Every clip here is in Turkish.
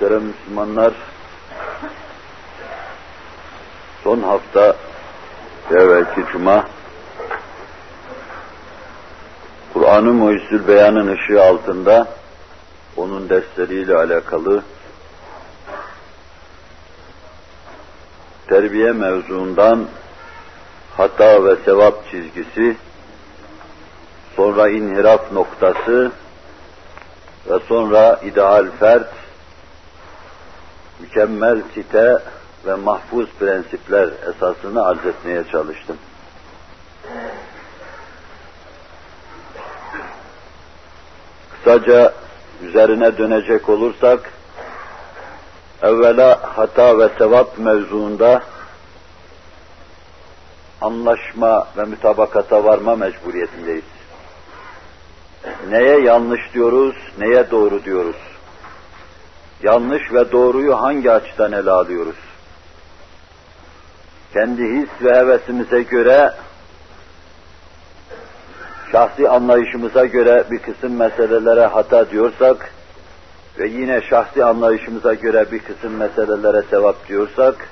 Muhterem Müslümanlar, son hafta evvelki cuma Kur'an-ı Mucizül Beyan'ın ışığı altında onun dersleriyle alakalı terbiye mevzuundan hata ve sevap çizgisi, sonra inhiraf noktası ve sonra ideal fert, mükemmel site ve mahfuz prensipler esasını arz etmeye çalıştım. Kısaca üzerine dönecek olursak, evvela hata ve sevap mevzuunda anlaşma ve mütabakata varma mecburiyetindeyiz. Neye yanlış diyoruz, neye doğru diyoruz? Yanlış ve doğruyu hangi açıdan ele alıyoruz? Kendi his ve hevesimize göre, şahsi anlayışımıza göre bir kısım meselelere hata diyorsak ve yine şahsi anlayışımıza göre bir kısım meselelere sevap diyorsak,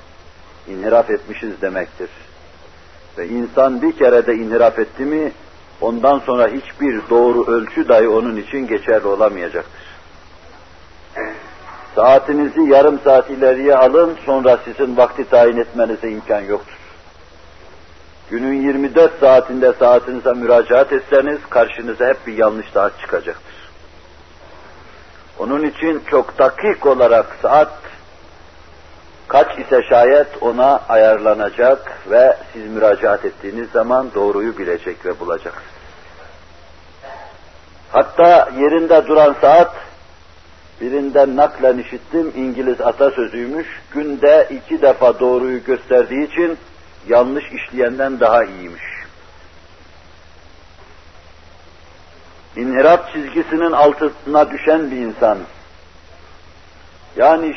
inhiraf etmişiz demektir. Ve insan bir kere de inhiraf etti mi, ondan sonra hiçbir doğru ölçü dahi onun için geçerli olamayacaktır. Saatinizi yarım saat ileriye alın, sonra sizin vakti tayin etmenize imkan yoktur. Günün 24 saatinde saatinize müracaat etseniz, karşınıza hep bir yanlış saat çıkacaktır. Onun için çok dakik olarak saat kaç ise şayet ona ayarlanacak ve siz müracaat ettiğiniz zaman doğruyu bilecek ve bulacaksınız. Hatta yerinde duran saat, birinden naklen işittim, İngiliz atasözüymüş, günde iki defa doğruyu gösterdiği için yanlış işleyenden daha iyiymiş. İnhirap çizgisinin altına düşen bir insan, yani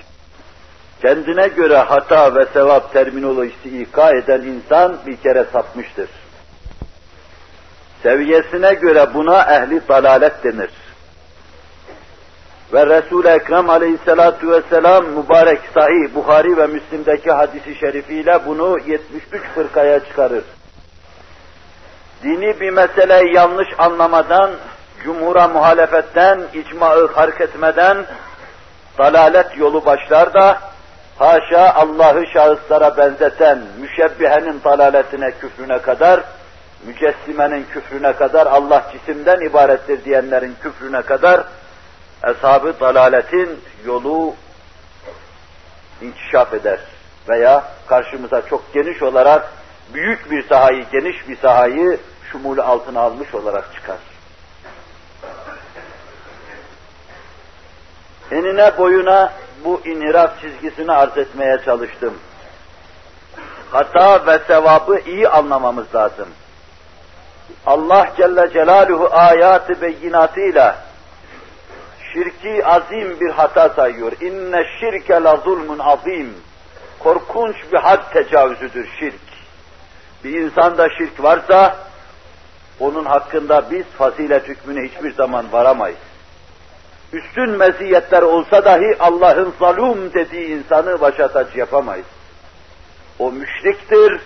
kendine göre hata ve sevap terminolojisi ika eden insan bir kere sapmıştır. Seviyesine göre buna ehli dalalet denir. Ve Resul-i Ekrem aleyhissalatu vesselam mübarek sahih Buhari ve Müslim'deki hadisi şerifiyle bunu 73 fırkaya çıkarır. Dini bir meseleyi yanlış anlamadan, cumhura muhalefetten, icmaı hark etmeden, dalalet yolu başlar da, haşa Allah'ı şahıslara benzeten müşebbihenin dalaletine, küfrüne kadar, mücessimenin küfrüne kadar, Allah cisimden ibarettir diyenlerin küfrüne kadar, eshab-ı dalaletin yolu inkişaf eder. Veya karşımıza çok geniş olarak büyük bir sahayı, geniş bir sahayı şumulu altına almış olarak çıkar. Enine boyuna bu inhiraf çizgisini arz etmeye çalıştım. Hata ve sevabı iyi anlamamız lazım. Allah Celle Celaluhu ayatı beyinatıyla şirki azim bir hata sayıyor. İnne şirke la zulmun azim. Korkunç bir had tecavüzüdür şirk. Bir insanda şirk varsa onun hakkında biz fazilet hükmüne hiçbir zaman varamayız. Üstün meziyetler olsa dahi Allah'ın zalum dediği insanı başa taç yapamayız. O müşriktir,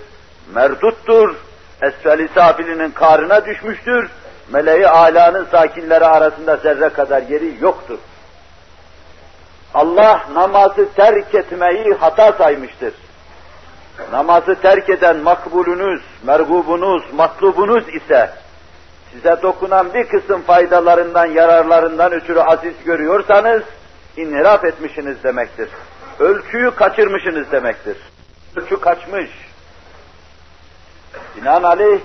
merduttur, esfel-i karına düşmüştür, meleği alanın sakinleri arasında zerre kadar yeri yoktur. Allah namazı terk etmeyi hata saymıştır. Namazı terk eden makbulünüz, mergubunuz, matlubunuz ise size dokunan bir kısım faydalarından, yararlarından ötürü aziz görüyorsanız, inhiraf etmişsiniz demektir. Ölçüyü kaçırmışsınız demektir. Ölçü kaçmış. Binaenaleyh,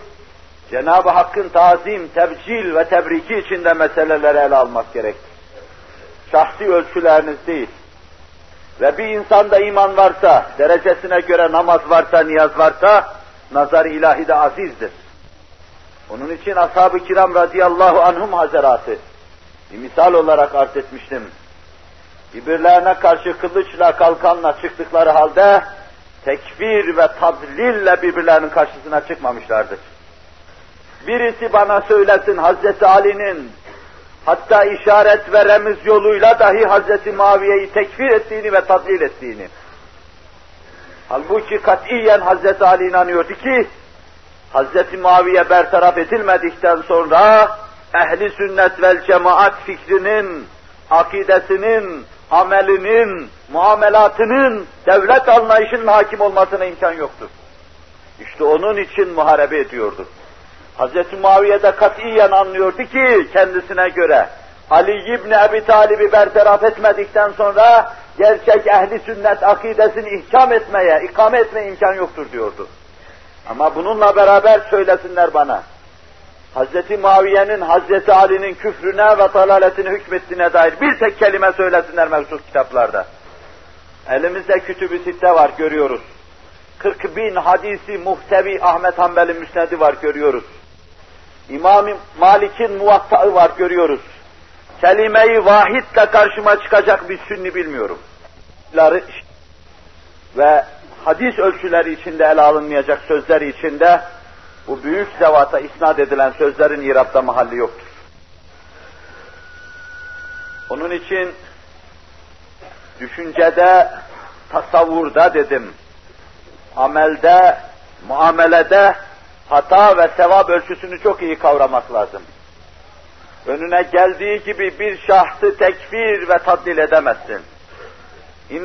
Cenab-ı Hakk'ın tazim, tebcil ve tebriki içinde meseleleri ele almak gerektir. Şahsi ölçüleriniz değil. Ve bir insanda iman varsa, derecesine göre namaz varsa, niyaz varsa, nazar ilahi de azizdir. Onun için ashab-ı kiram radıyallahu anhum hazaratı bir misal olarak arz etmiştim. Birbirlerine karşı kılıçla kalkanla çıktıkları halde tekfir ve tadlille birbirlerinin karşısına çıkmamışlardır. Birisi bana söylesin Hazreti Ali'nin hatta işaret ve remiz yoluyla dahi Hazreti Muaviye'yi tekfir ettiğini ve tadlil ettiğini. Halbuki katiyen Hazreti Ali inanıyordu ki, Hazreti Muaviye bertaraf edilmedikten sonra ehli sünnet vel cemaat fikrinin, akidesinin, amelinin, muamelatının, devlet anlayışının hakim olmasına imkan yoktur. İşte onun için muharebe ediyordu. Hz. Muaviye de katiyen anlıyordu ki kendisine göre Ali İbni Ebi Talib'i bertaraf etmedikten sonra gerçek ehli sünnet akidesini ihkam etmeye, ikame etmeye imkan yoktur diyordu. Ama bununla beraber söylesinler bana. Hz. Muaviye'nin Hz. Ali'nin küfrüne ve dalaletine hükmettiğine dair bir tek kelime söylesinler mevcut kitaplarda. Elimizde kütüb-i sitte var görüyoruz. 40 bin hadisi muhtevi Ahmet Hanbel'in müsnedi var görüyoruz. İmam Malik'in muvattağı var görüyoruz. Kelime-i vahitle karşıma çıkacak bir sünni bilmiyorum. Ve hadis ölçüleri içinde ele alınmayacak sözleri içinde bu büyük zevata isnat edilen sözlerin irapta mahalli yoktur. Onun için düşüncede, tasavvurda dedim, amelde, muamelede hata ve sevap ölçüsünü çok iyi kavramak lazım. Önüne geldiği gibi bir şahsı tekfir ve taddil edemezsin.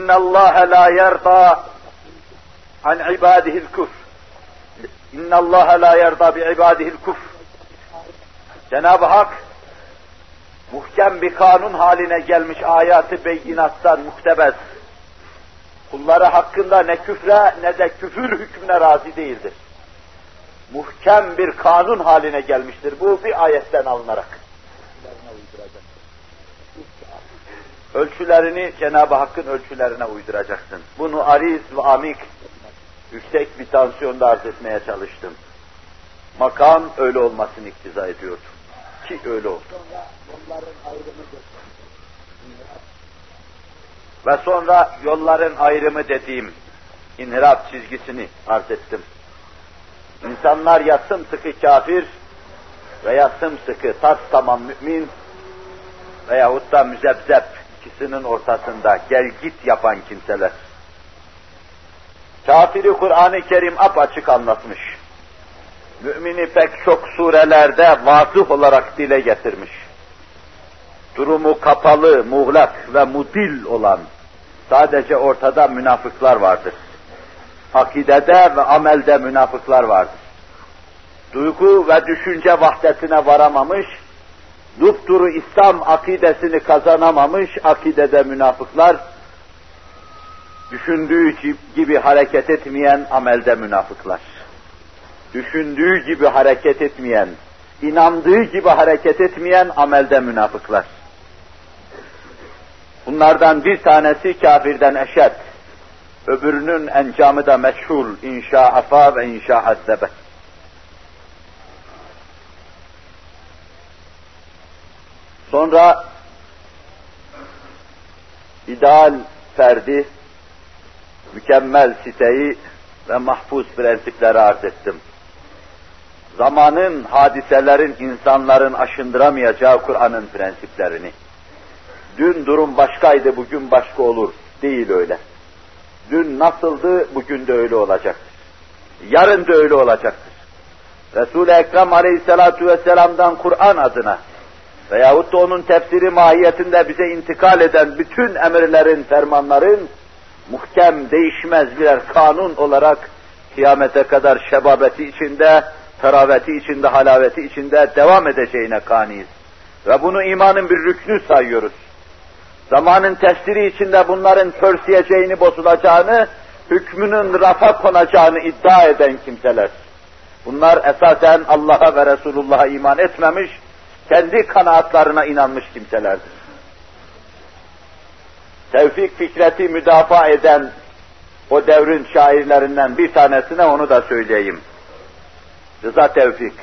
Allah la yerda an ibadihil kufr. İnna Allah la yerda bi ibadihil kufr. Cenab-ı Hak muhkem bir kanun haline gelmiş ayatı beyinattan muhtebez. Kulları hakkında ne küfre ne de küfür hükmüne razı değildir. Muhkem bir kanun haline gelmiştir bu bir ayetten alınarak. Ölçülerini Cenab-ı Hakk'ın ölçülerine uyduracaksın. Bunu ariz ve amik yüksek bir tansiyonda arz etmeye çalıştım. Makam öyle olmasını iktiza ediyordu. Ki öyle oldu. Ve sonra yolların ayrımı dediğim inhirap çizgisini arz ettim. İnsanlar ya sımsıkı kafir veya sımsıkı tas tamam mümin veyahut da müzebzep ikisinin ortasında gel git yapan kimseler. Kafiri Kur'an-ı Kerim apaçık anlatmış. Mümini pek çok surelerde vazıh olarak dile getirmiş. Durumu kapalı, muğlak ve mudil olan sadece ortada münafıklar vardır. Akidede ve amelde münafıklar vardır. Duygu ve düşünce vahdetine varamamış, dupduru İslam akidesini kazanamamış akidede münafıklar, Düşündüğü gibi hareket etmeyen amelde münafıklar. Düşündüğü gibi hareket etmeyen, inandığı gibi hareket etmeyen amelde münafıklar. Bunlardan bir tanesi kafirden eşet, öbürünün encamı da meşhur, inşa afa ve inşa azzebe. Sonra ideal ferdi mükemmel siteyi ve mahfuz prensipleri arz ettim. Zamanın, hadiselerin, insanların aşındıramayacağı Kur'an'ın prensiplerini. Dün durum başkaydı, bugün başka olur. Değil öyle. Dün nasıldı, bugün de öyle olacaktır. Yarın da öyle olacaktır. Resul-i Ekrem Aleyhisselatü Vesselam'dan Kur'an adına veyahut da onun tefsiri mahiyetinde bize intikal eden bütün emirlerin, fermanların muhkem, değişmez birer kanun olarak kıyamete kadar şebabeti içinde, teraveti içinde, halaveti içinde devam edeceğine kaniyiz. Ve bunu imanın bir rüknü sayıyoruz. Zamanın tesiri içinde bunların pörsüyeceğini, bozulacağını, hükmünün rafa konacağını iddia eden kimseler. Bunlar esasen Allah'a ve Resulullah'a iman etmemiş, kendi kanaatlarına inanmış kimselerdir. Tevfik Fikret'i müdafaa eden o devrin şairlerinden bir tanesine onu da söyleyeyim. Rıza Tevfik.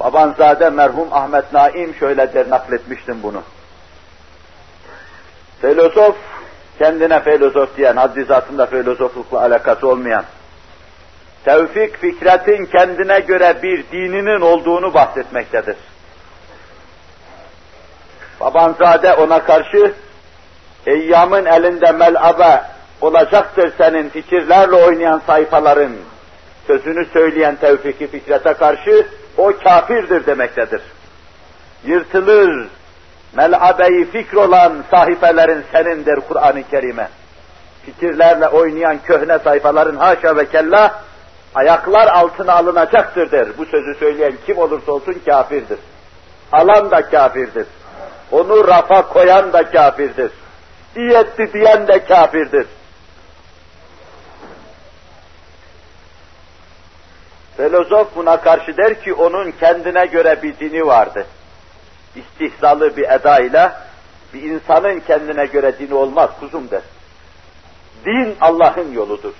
Babanzade merhum Ahmet Naim şöyle der nakletmiştim bunu. Filozof, kendine filozof diyen, haddi zatında filozoflukla alakası olmayan, Tevfik Fikret'in kendine göre bir dininin olduğunu bahsetmektedir. Babanzade ona karşı Eyyamın elinde mel'abe olacaktır senin fikirlerle oynayan sayfaların sözünü söyleyen tevfiki fikrete karşı o kafirdir demektedir. Yırtılır, mel'abeyi fikr olan sahifelerin senindir Kur'an-ı Kerim'e. Fikirlerle oynayan köhne sayfaların haşa ve kella ayaklar altına alınacaktır der. Bu sözü söyleyen kim olursa olsun kafirdir. Alan da kafirdir. Onu rafa koyan da kafirdir. İyi diyen de kafirdir. Filozof buna karşı der ki onun kendine göre bir dini vardı İstihzalı bir edayla bir insanın kendine göre dini olmaz kuzum der. Din Allah'ın yoludur.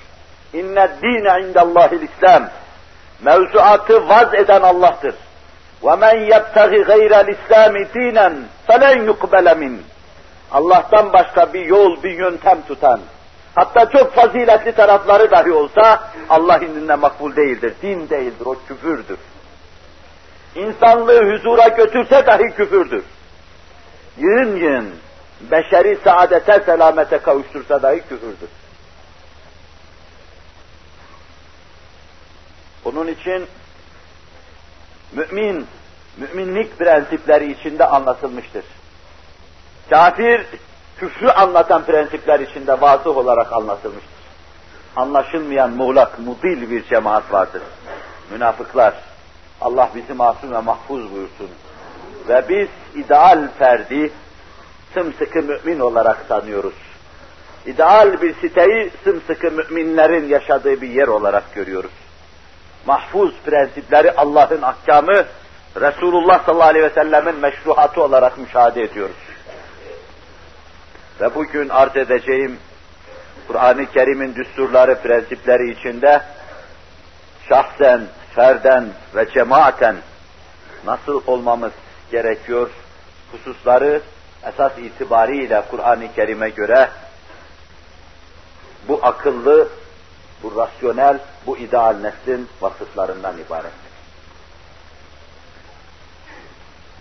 İnne dine indallahil İslam. Mevzuatı vaz eden Allah'tır. وَمَنْ يَبْتَغِ غَيْرَ الْاِسْلَامِ دِينًا فَلَنْ يُقْبَلَ مِنْ Allah'tan başka bir yol, bir yöntem tutan, hatta çok faziletli tarafları dahi olsa Allah indinde makbul değildir, din değildir, o küfürdür. İnsanlığı huzura götürse dahi küfürdür. Yığın yığın, beşeri saadete, selamete kavuştursa dahi küfürdür. Onun için mümin, müminlik prensipleri içinde anlatılmıştır. Kafir, küfrü anlatan prensipler içinde vasıf olarak anlatılmıştır. Anlaşılmayan muğlak, mudil bir cemaat vardır. Münafıklar. Allah bizi masum ve mahfuz buyursun. Ve biz ideal ferdi sımsıkı mümin olarak tanıyoruz. İdeal bir siteyi sımsıkı müminlerin yaşadığı bir yer olarak görüyoruz. Mahfuz prensipleri Allah'ın ahkamı, Resulullah sallallahu aleyhi ve sellemin meşruhatı olarak müşahede ediyoruz. Ve bugün arz edeceğim Kur'an-ı Kerim'in düsturları, prensipleri içinde şahsen, ferden ve cemaaten nasıl olmamız gerekiyor hususları esas itibariyle Kur'an-ı Kerim'e göre bu akıllı, bu rasyonel, bu ideal neslin vasıflarından ibaret.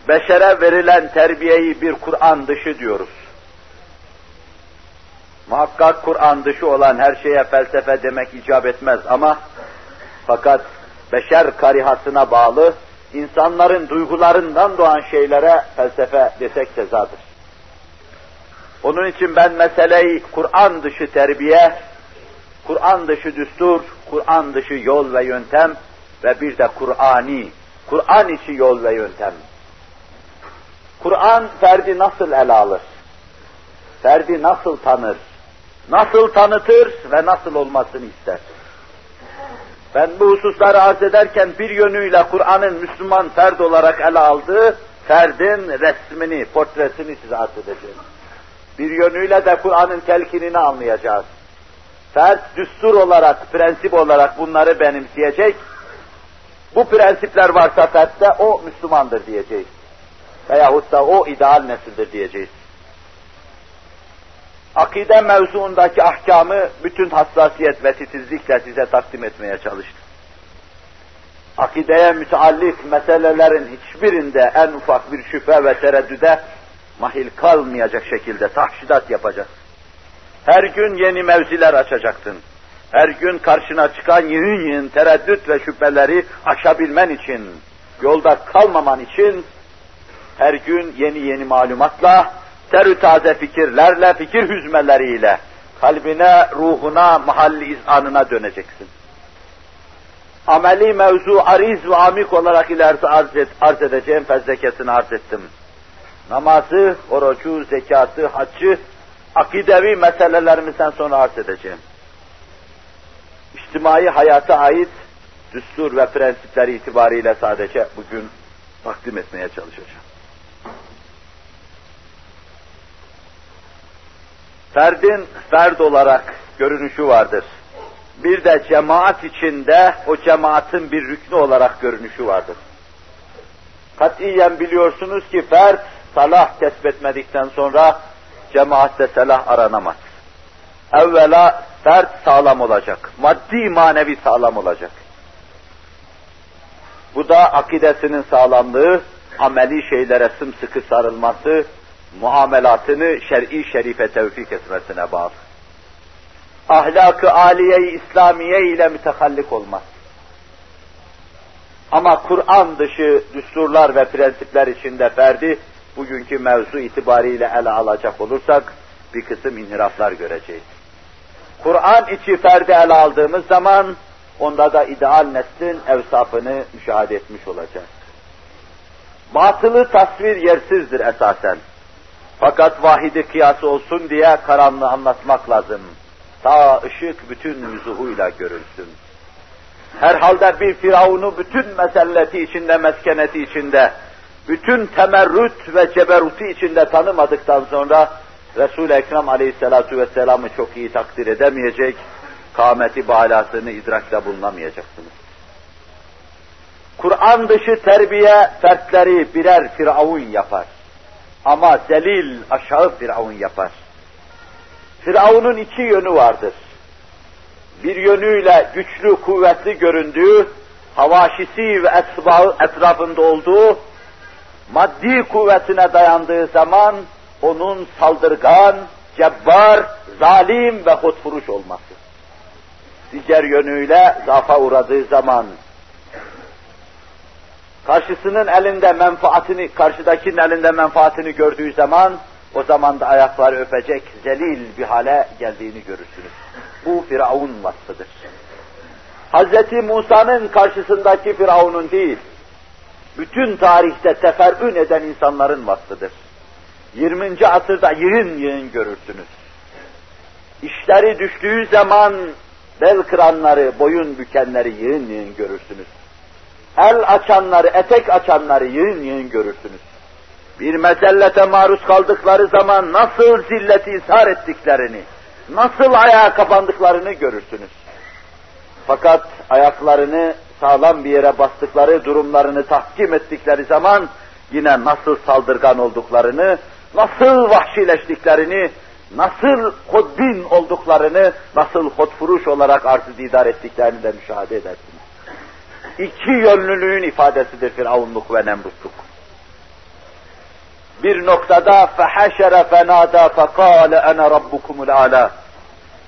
Beşere verilen terbiyeyi bir Kur'an dışı diyoruz. Muhakkak Kur'an dışı olan her şeye felsefe demek icap etmez ama fakat beşer karihasına bağlı insanların duygularından doğan şeylere felsefe desek tezadır. Onun için ben meseleyi Kur'an dışı terbiye, Kur'an dışı düstur, Kur'an dışı yol ve yöntem ve bir de Kur'ani, Kur'an içi yol ve yöntem. Kur'an ferdi nasıl ele alır? Ferdi nasıl tanır? nasıl tanıtır ve nasıl olmasını ister. Ben bu hususları arz ederken bir yönüyle Kur'an'ın Müslüman ferd olarak ele aldığı ferdin resmini, portresini size arz edeceğim. Bir yönüyle de Kur'an'ın telkinini anlayacağız. Fert düstur olarak, prensip olarak bunları benimseyecek. Bu prensipler varsa fertte o Müslümandır diyeceğiz. Veyahut da o ideal nesildir diyeceğiz akide mevzuundaki ahkamı bütün hassasiyet ve titizlikle size takdim etmeye çalıştım. Akideye müteallik meselelerin hiçbirinde en ufak bir şüphe ve tereddüde mahil kalmayacak şekilde tahşidat yapacak. Her gün yeni mevziler açacaktın. Her gün karşına çıkan yığın yığın tereddüt ve şüpheleri aşabilmen için, yolda kalmaman için her gün yeni yeni malumatla terü taze fikirlerle, fikir hüzmeleriyle kalbine, ruhuna, mahalli izanına döneceksin. Ameli mevzu ariz ve amik olarak ileride arz, et, arz edeceğim fezlekesini arz ettim. Namazı, orucu, zekatı, haccı, akidevi meselelerimizden sonra arz edeceğim. İçtimai hayata ait düstur ve prensipleri itibariyle sadece bugün takdim etmeye çalışacağım. Ferdin ferd olarak görünüşü vardır. Bir de cemaat içinde o cemaatin bir rüknü olarak görünüşü vardır. Katiyen biliyorsunuz ki ferd salah kesbetmedikten sonra cemaatte salah aranamaz. Evvela ferd sağlam olacak. Maddi manevi sağlam olacak. Bu da akidesinin sağlamlığı, ameli şeylere sımsıkı sarılması, muamelatını şer'i şerife tevfik etmesine bağlı. Ahlak-ı aliye-i İslamiye ile mütehallik olmaz. Ama Kur'an dışı düsturlar ve prensipler içinde ferdi, bugünkü mevzu itibariyle ele alacak olursak, bir kısım inhiraflar göreceğiz. Kur'an içi ferdi ele aldığımız zaman, onda da ideal neslin evsafını müşahede etmiş olacağız. Batılı tasvir yersizdir esasen. Fakat vahidi kıyası olsun diye karanlığı anlatmak lazım. Ta ışık bütün yüzuhuyla görülsün. Herhalde bir firavunu bütün meselleti içinde, meskeneti içinde, bütün temerrüt ve ceberuti içinde tanımadıktan sonra Resul-i Ekrem aleyhissalatu vesselam'ı çok iyi takdir edemeyecek, kâmeti balasını idrakle bulunamayacaksınız. Kur'an dışı terbiye fertleri birer firavun yapar. Ama zelil aşağı firavun yapar. Firavun'un iki yönü vardır. Bir yönüyle güçlü, kuvvetli göründüğü, havaşisi ve etrafında olduğu, maddi kuvvetine dayandığı zaman onun saldırgan, cebbar, zalim ve hotfuruş olması. Diğer yönüyle zafa uğradığı zaman karşısının elinde menfaatini, karşıdakinin elinde menfaatini gördüğü zaman, o zaman da ayakları öpecek zelil bir hale geldiğini görürsünüz. Bu Firavun vasfıdır. Hz. Musa'nın karşısındaki Firavun'un değil, bütün tarihte teferrün eden insanların vasfıdır. 20. asırda yığın yığın görürsünüz. İşleri düştüğü zaman bel kıranları, boyun bükenleri yığın yığın görürsünüz el açanları, etek açanları yığın yığın görürsünüz. Bir mezellete maruz kaldıkları zaman nasıl zilleti ishar ettiklerini, nasıl ayağa kapandıklarını görürsünüz. Fakat ayaklarını sağlam bir yere bastıkları durumlarını tahkim ettikleri zaman yine nasıl saldırgan olduklarını, nasıl vahşileştiklerini, nasıl hodbin olduklarını, nasıl hotfuruş olarak arz didar ettiklerini de müşahede edersiniz iki yönlülüğün ifadesidir Firavunluk ve Nemrutluk. Bir noktada fehaşere fenada fekale ene rabbukumul ala.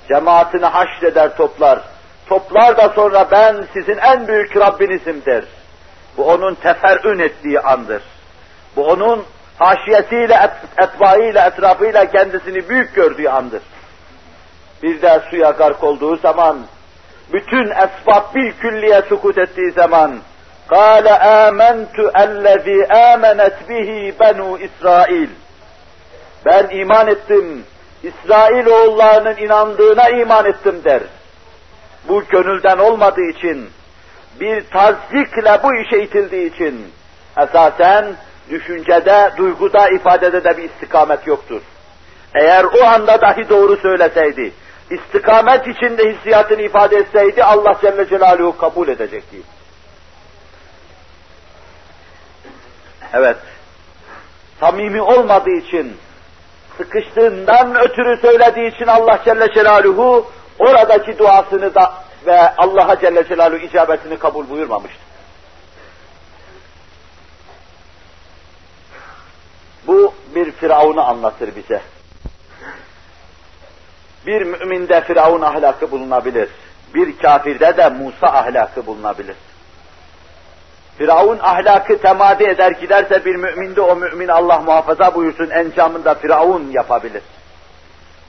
Cemaatini haşreder toplar. Toplar da sonra ben sizin en büyük Rabbinizim der. Bu onun teferrün ettiği andır. Bu onun haşiyetiyle, et, etbaıyla, etrafıyla kendisini büyük gördüğü andır. Bir de suya gark olduğu zaman bütün esbab bir külliye sukut ettiği zaman قال آمنت الذي آمنت به بنو İsrail ben iman ettim İsrail oğullarının inandığına iman ettim der. Bu gönülden olmadığı için, bir tazikle bu işe itildiği için, esasen düşüncede, duyguda, ifadede de bir istikamet yoktur. Eğer o anda dahi doğru söyleseydi, istikamet içinde hissiyatını ifade etseydi Allah Celle Celaluhu kabul edecekti. Evet, samimi olmadığı için, sıkıştığından ötürü söylediği için Allah Celle Celaluhu oradaki duasını da ve Allah'a Celle Celaluhu icabetini kabul buyurmamıştı. Bu bir Firavun'u anlatır bize. Bir müminde Firavun ahlakı bulunabilir. Bir kafirde de Musa ahlakı bulunabilir. Firavun ahlakı temadi eder giderse bir müminde o mümin Allah muhafaza buyursun encamında Firavun yapabilir.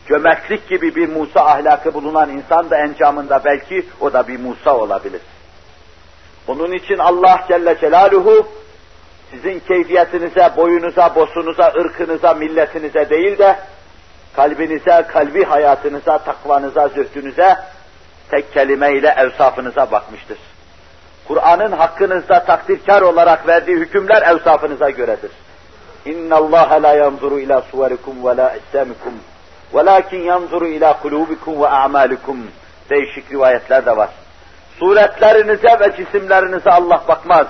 Cömertlik gibi bir Musa ahlakı bulunan insan da encamında belki o da bir Musa olabilir. Onun için Allah Celle Celaluhu sizin keyfiyetinize, boyunuza, bosunuza, ırkınıza, milletinize değil de kalbinize, kalbi hayatınıza, takvanıza, zühdünüze, tek kelimeyle evsafınıza bakmıştır. Kur'an'ın hakkınızda takdirkar olarak verdiği hükümler evsafınıza göredir. İnna Allah la yanzuru ila suverikum ve la ecsamikum velakin yanzuru ila kulubikum ve a'malikum. Değişik rivayetler de var. Suretlerinize ve cisimlerinize Allah bakmaz.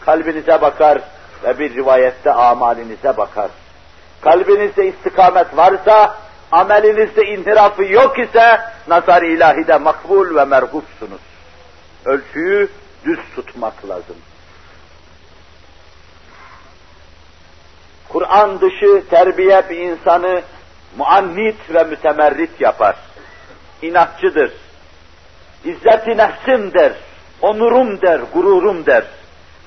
Kalbinize bakar ve bir rivayette amalinize bakar kalbinizde istikamet varsa, amelinizde inhirafı yok ise, nazar ilahide makbul ve merhupsunuz. Ölçüyü düz tutmak lazım. Kur'an dışı terbiye bir insanı muannit ve mütemerrit yapar. İnatçıdır. İzzeti nefsim der, onurum der, gururum der.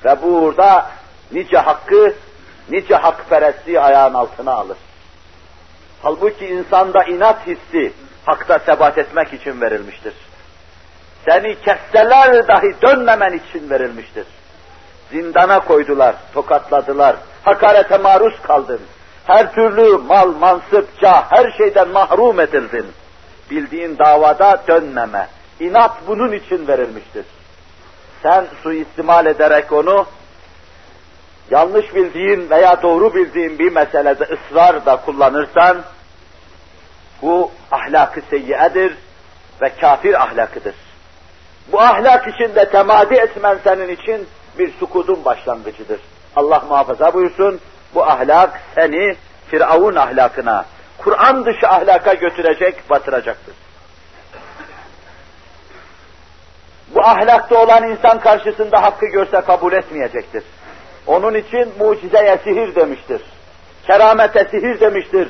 Ve burada nice hakkı, nice hakperestliği ayağın altına alır. Halbuki insanda inat hissi hakta sebat etmek için verilmiştir. Seni kesseler dahi dönmemen için verilmiştir. Zindana koydular, tokatladılar, hakarete maruz kaldın. Her türlü mal, mansıpça, her şeyden mahrum edildin. Bildiğin davada dönmeme. İnat bunun için verilmiştir. Sen suistimal ederek onu yanlış bildiğin veya doğru bildiğin bir meselede ısrar da kullanırsan, bu ahlakı seyyiyedir ve kafir ahlakıdır. Bu ahlak içinde temadi etmen senin için bir sukudun başlangıcıdır. Allah muhafaza buyursun, bu ahlak seni Firavun ahlakına, Kur'an dışı ahlaka götürecek, batıracaktır. Bu ahlakta olan insan karşısında hakkı görse kabul etmeyecektir. Onun için mucizeye sihir demiştir. Keramete sihir demiştir.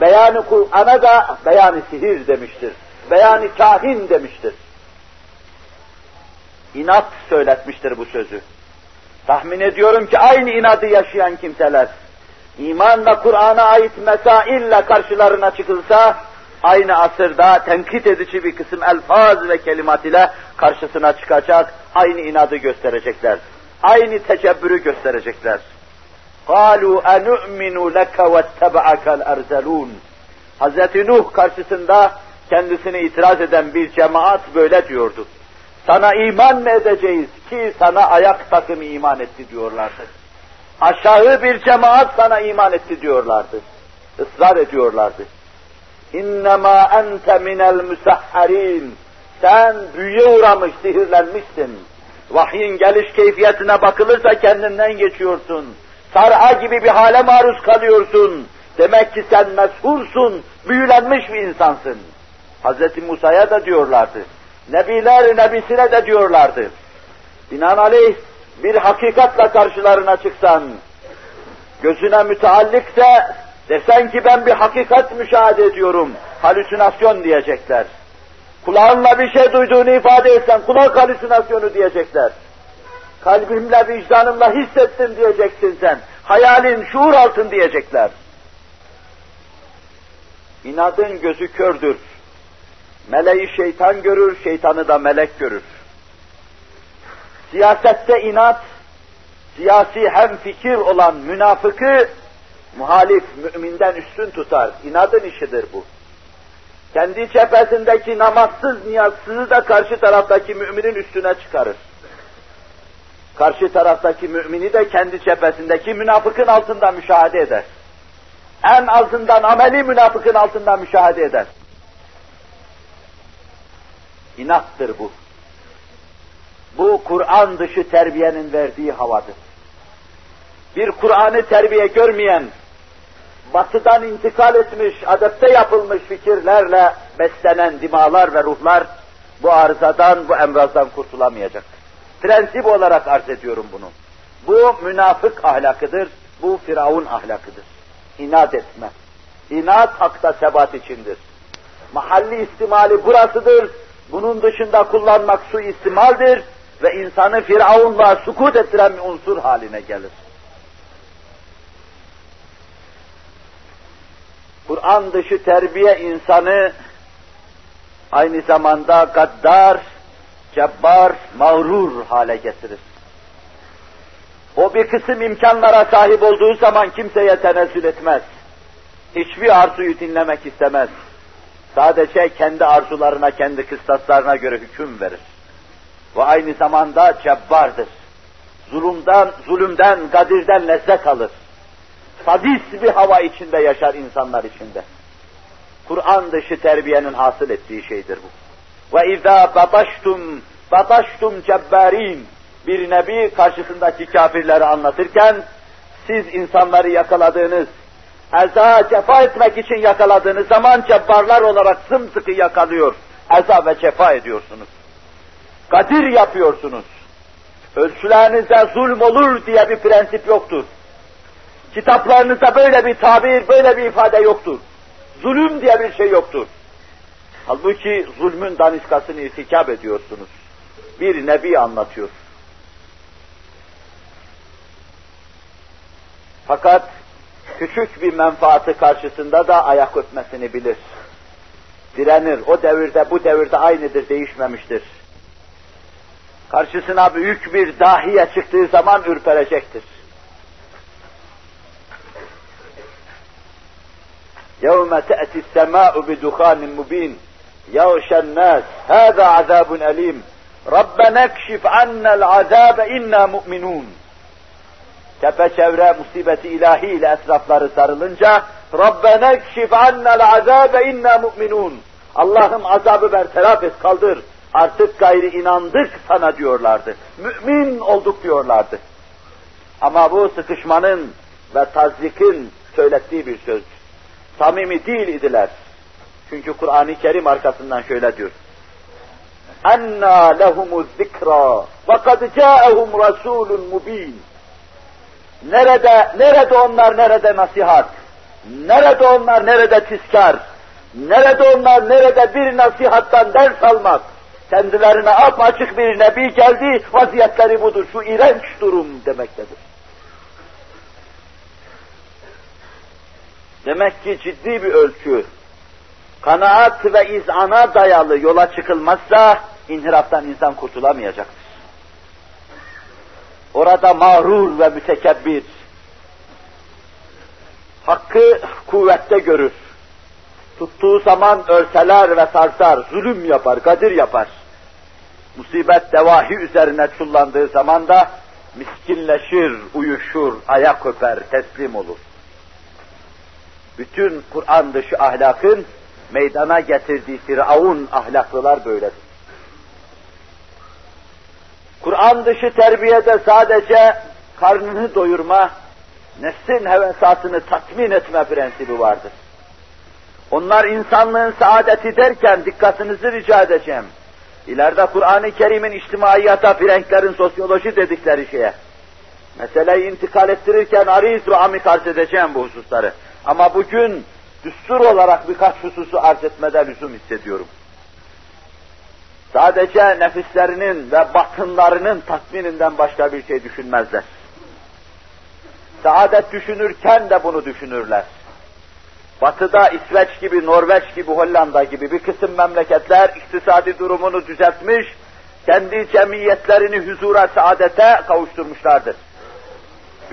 Beyanı Kur'an'a da beyanı sihir demiştir. Beyanı kahin demiştir. İnat söyletmiştir bu sözü. Tahmin ediyorum ki aynı inadı yaşayan kimseler, imanla Kur'an'a ait mesaille karşılarına çıkılsa, aynı asırda tenkit edici bir kısım elfaz ve kelimat ile karşısına çıkacak, aynı inadı gösterecekler Aynı tecebbürü gösterecekler. قَالُوا اَنُؤْمِنُ لَكَ وَاتَّبَعَكَ الْاَرْزَلُونَ Hz. Nuh karşısında kendisine itiraz eden bir cemaat böyle diyordu. Sana iman mı edeceğiz ki sana ayak takımı iman etti diyorlardı. Aşağı bir cemaat sana iman etti diyorlardı. Israr ediyorlardı. İnnemâ ente minel müsahharin. Sen büyüye uğramış, sihirlenmişsin. Vahyin geliş keyfiyetine bakılırsa kendinden geçiyorsun. Sar'a gibi bir hale maruz kalıyorsun. Demek ki sen meshursun, büyülenmiş bir insansın. Hz. Musa'ya da diyorlardı. Nebiler nebisine de diyorlardı. Binaenaleyh bir hakikatla karşılarına çıksan, gözüne müteallikse desen ki ben bir hakikat müşahede ediyorum, halüsinasyon diyecekler. Kulağınla bir şey duyduğunu ifade etsen kulak halüsinasyonu diyecekler. Kalbimle, vicdanımla hissettim diyeceksin sen. Hayalin, şuur altın diyecekler. İnadın gözü kördür. Meleği şeytan görür, şeytanı da melek görür. Siyasette inat, siyasi hem fikir olan münafıkı muhalif müminden üstün tutar. İnadın işidir bu. Kendi cephesindeki namazsız, niyazsızı da karşı taraftaki müminin üstüne çıkarır. Karşı taraftaki mümini de kendi cephesindeki münafıkın altında müşahede eder. En azından ameli münafıkın altında müşahede eder. İnattır bu. Bu Kur'an dışı terbiyenin verdiği havadır. Bir Kur'an'ı terbiye görmeyen, batıdan intikal etmiş, adapte yapılmış fikirlerle beslenen dimalar ve ruhlar bu arızadan, bu emrazdan kurtulamayacak. Prensip olarak arz ediyorum bunu. Bu münafık ahlakıdır, bu firavun ahlakıdır. İnat etme. İnat hakta sebat içindir. Mahalli istimali burasıdır, bunun dışında kullanmak su istimaldir ve insanı Firavun'la sukut ettiren bir unsur haline gelir. Kur'an dışı terbiye insanı aynı zamanda gaddar, cebbar, mağrur hale getirir. O bir kısım imkanlara sahip olduğu zaman kimseye tenezzül etmez. Hiçbir arzuyu dinlemek istemez. Sadece kendi arzularına, kendi kıstaslarına göre hüküm verir. Ve aynı zamanda cebbardır. Zulümden, zulümden, gadirden lezzet alır. Sadis bir hava içinde yaşar insanlar içinde. Kur'an dışı terbiyenin hasıl ettiği şeydir bu. Ve izâ bataştum, bataştum cebbarin. Bir nebi karşısındaki kafirleri anlatırken, siz insanları yakaladığınız, eza cefa etmek için yakaladığınız zaman cebbarlar olarak sımsıkı yakalıyor. Eza ve cefa ediyorsunuz. Kadir yapıyorsunuz. Ölçülerinize zulm olur diye bir prensip yoktur. Kitaplarınızda böyle bir tabir, böyle bir ifade yoktur. Zulüm diye bir şey yoktur. Halbuki zulmün daniskasını irtikap ediyorsunuz. Bir nebi anlatıyor. Fakat küçük bir menfaati karşısında da ayak öpmesini bilir. Direnir. O devirde bu devirde aynıdır, değişmemiştir. Karşısına büyük bir dahiye çıktığı zaman ürperecektir. يَوْمَ تَأْتِ السَّمَاءُ بِدُخَانٍ مُب۪ينٍ يَغْشَى النَّاسِ هَذَا عَذَابٌ أَلِيمٌ رَبَّنَا اكْشِفْ عَنَّا الْعَذَابَ اِنَّا مُؤْمِنُونَ Tepeçevre musibeti ilahiyle etrafları sarılınca Rabbena ekşif annel azabe inna mu'minun. Allah'ım azabı bertaraf et kaldır. Artık gayri inandık sana diyorlardı. Mümin olduk diyorlardı. Ama bu sıkışmanın ve tazyikin söylettiği bir söz. Samimi değil idiler. Çünkü Kur'an-ı Kerim arkasından şöyle diyor. Lehumuz zikra ve kad ca'ehum rasulun mubin. Nerede, nerede onlar, nerede nasihat? Nerede onlar, nerede tiskar? Nerede onlar, nerede bir nasihattan ders almak? Kendilerine açık bir nebi geldi, vaziyetleri budur, şu iğrenç durum demektedir. Demek ki ciddi bir ölçü, kanaat ve izana dayalı yola çıkılmazsa inhiraftan insan kurtulamayacaktır. Orada mağrur ve mütekebbir, hakkı kuvvette görür. Tuttuğu zaman örseler ve sarsar, zulüm yapar, kadir yapar. Musibet devahi üzerine çullandığı zaman da miskinleşir, uyuşur, ayak öper, teslim olur. Bütün Kur'an dışı ahlakın meydana getirdiği Firavun ahlaklılar böyledir. Kur'an dışı terbiyede sadece karnını doyurma, nefsin hevesatını tatmin etme prensibi vardır. Onlar insanlığın saadeti derken dikkatinizi rica edeceğim. İleride Kur'an-ı Kerim'in içtimaiyata, frenklerin sosyoloji dedikleri şeye. Meseleyi intikal ettirirken ariz ve amik arz edeceğim bu hususları. Ama bugün düstur olarak birkaç hususu arz etmede lüzum hissediyorum. Sadece nefislerinin ve batınlarının tatmininden başka bir şey düşünmezler. Saadet düşünürken de bunu düşünürler. Batıda İsveç gibi, Norveç gibi, Hollanda gibi bir kısım memleketler iktisadi durumunu düzeltmiş, kendi cemiyetlerini huzura, saadete kavuşturmuşlardır.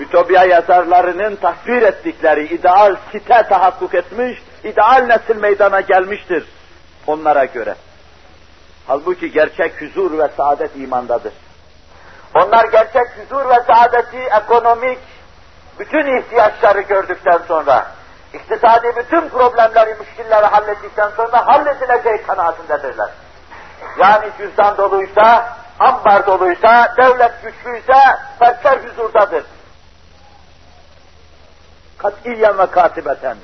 Ütopya yazarlarının takdir ettikleri ideal site tahakkuk etmiş, ideal nesil meydana gelmiştir onlara göre. Halbuki gerçek huzur ve saadet imandadır. Onlar gerçek huzur ve saadeti ekonomik bütün ihtiyaçları gördükten sonra, iktisadi bütün problemleri, müşkilleri hallettikten sonra halledileceği kanaatindedirler. Yani cüzdan doluysa, ambar doluysa, devlet güçlüyse, fertler huzurdadır. Katiyen ve katibeten.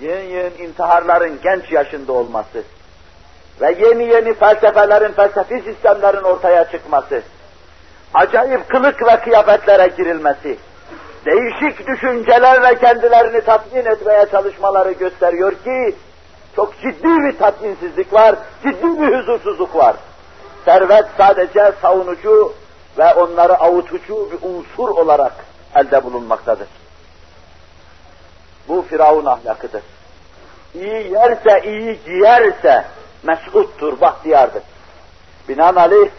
Yeni yeni intiharların genç yaşında olması, ve yeni yeni felsefelerin, felsefi sistemlerin ortaya çıkması, acayip kılık ve kıyafetlere girilmesi, değişik düşüncelerle kendilerini tatmin etmeye çalışmaları gösteriyor ki, çok ciddi bir tatminsizlik var, ciddi bir huzursuzluk var. Servet sadece savunucu ve onları avutucu bir unsur olarak elde bulunmaktadır. Bu Firavun ahlakıdır. İyi yerse, iyi giyerse, mes'uttur, bahtiyardır. Binaenaleyh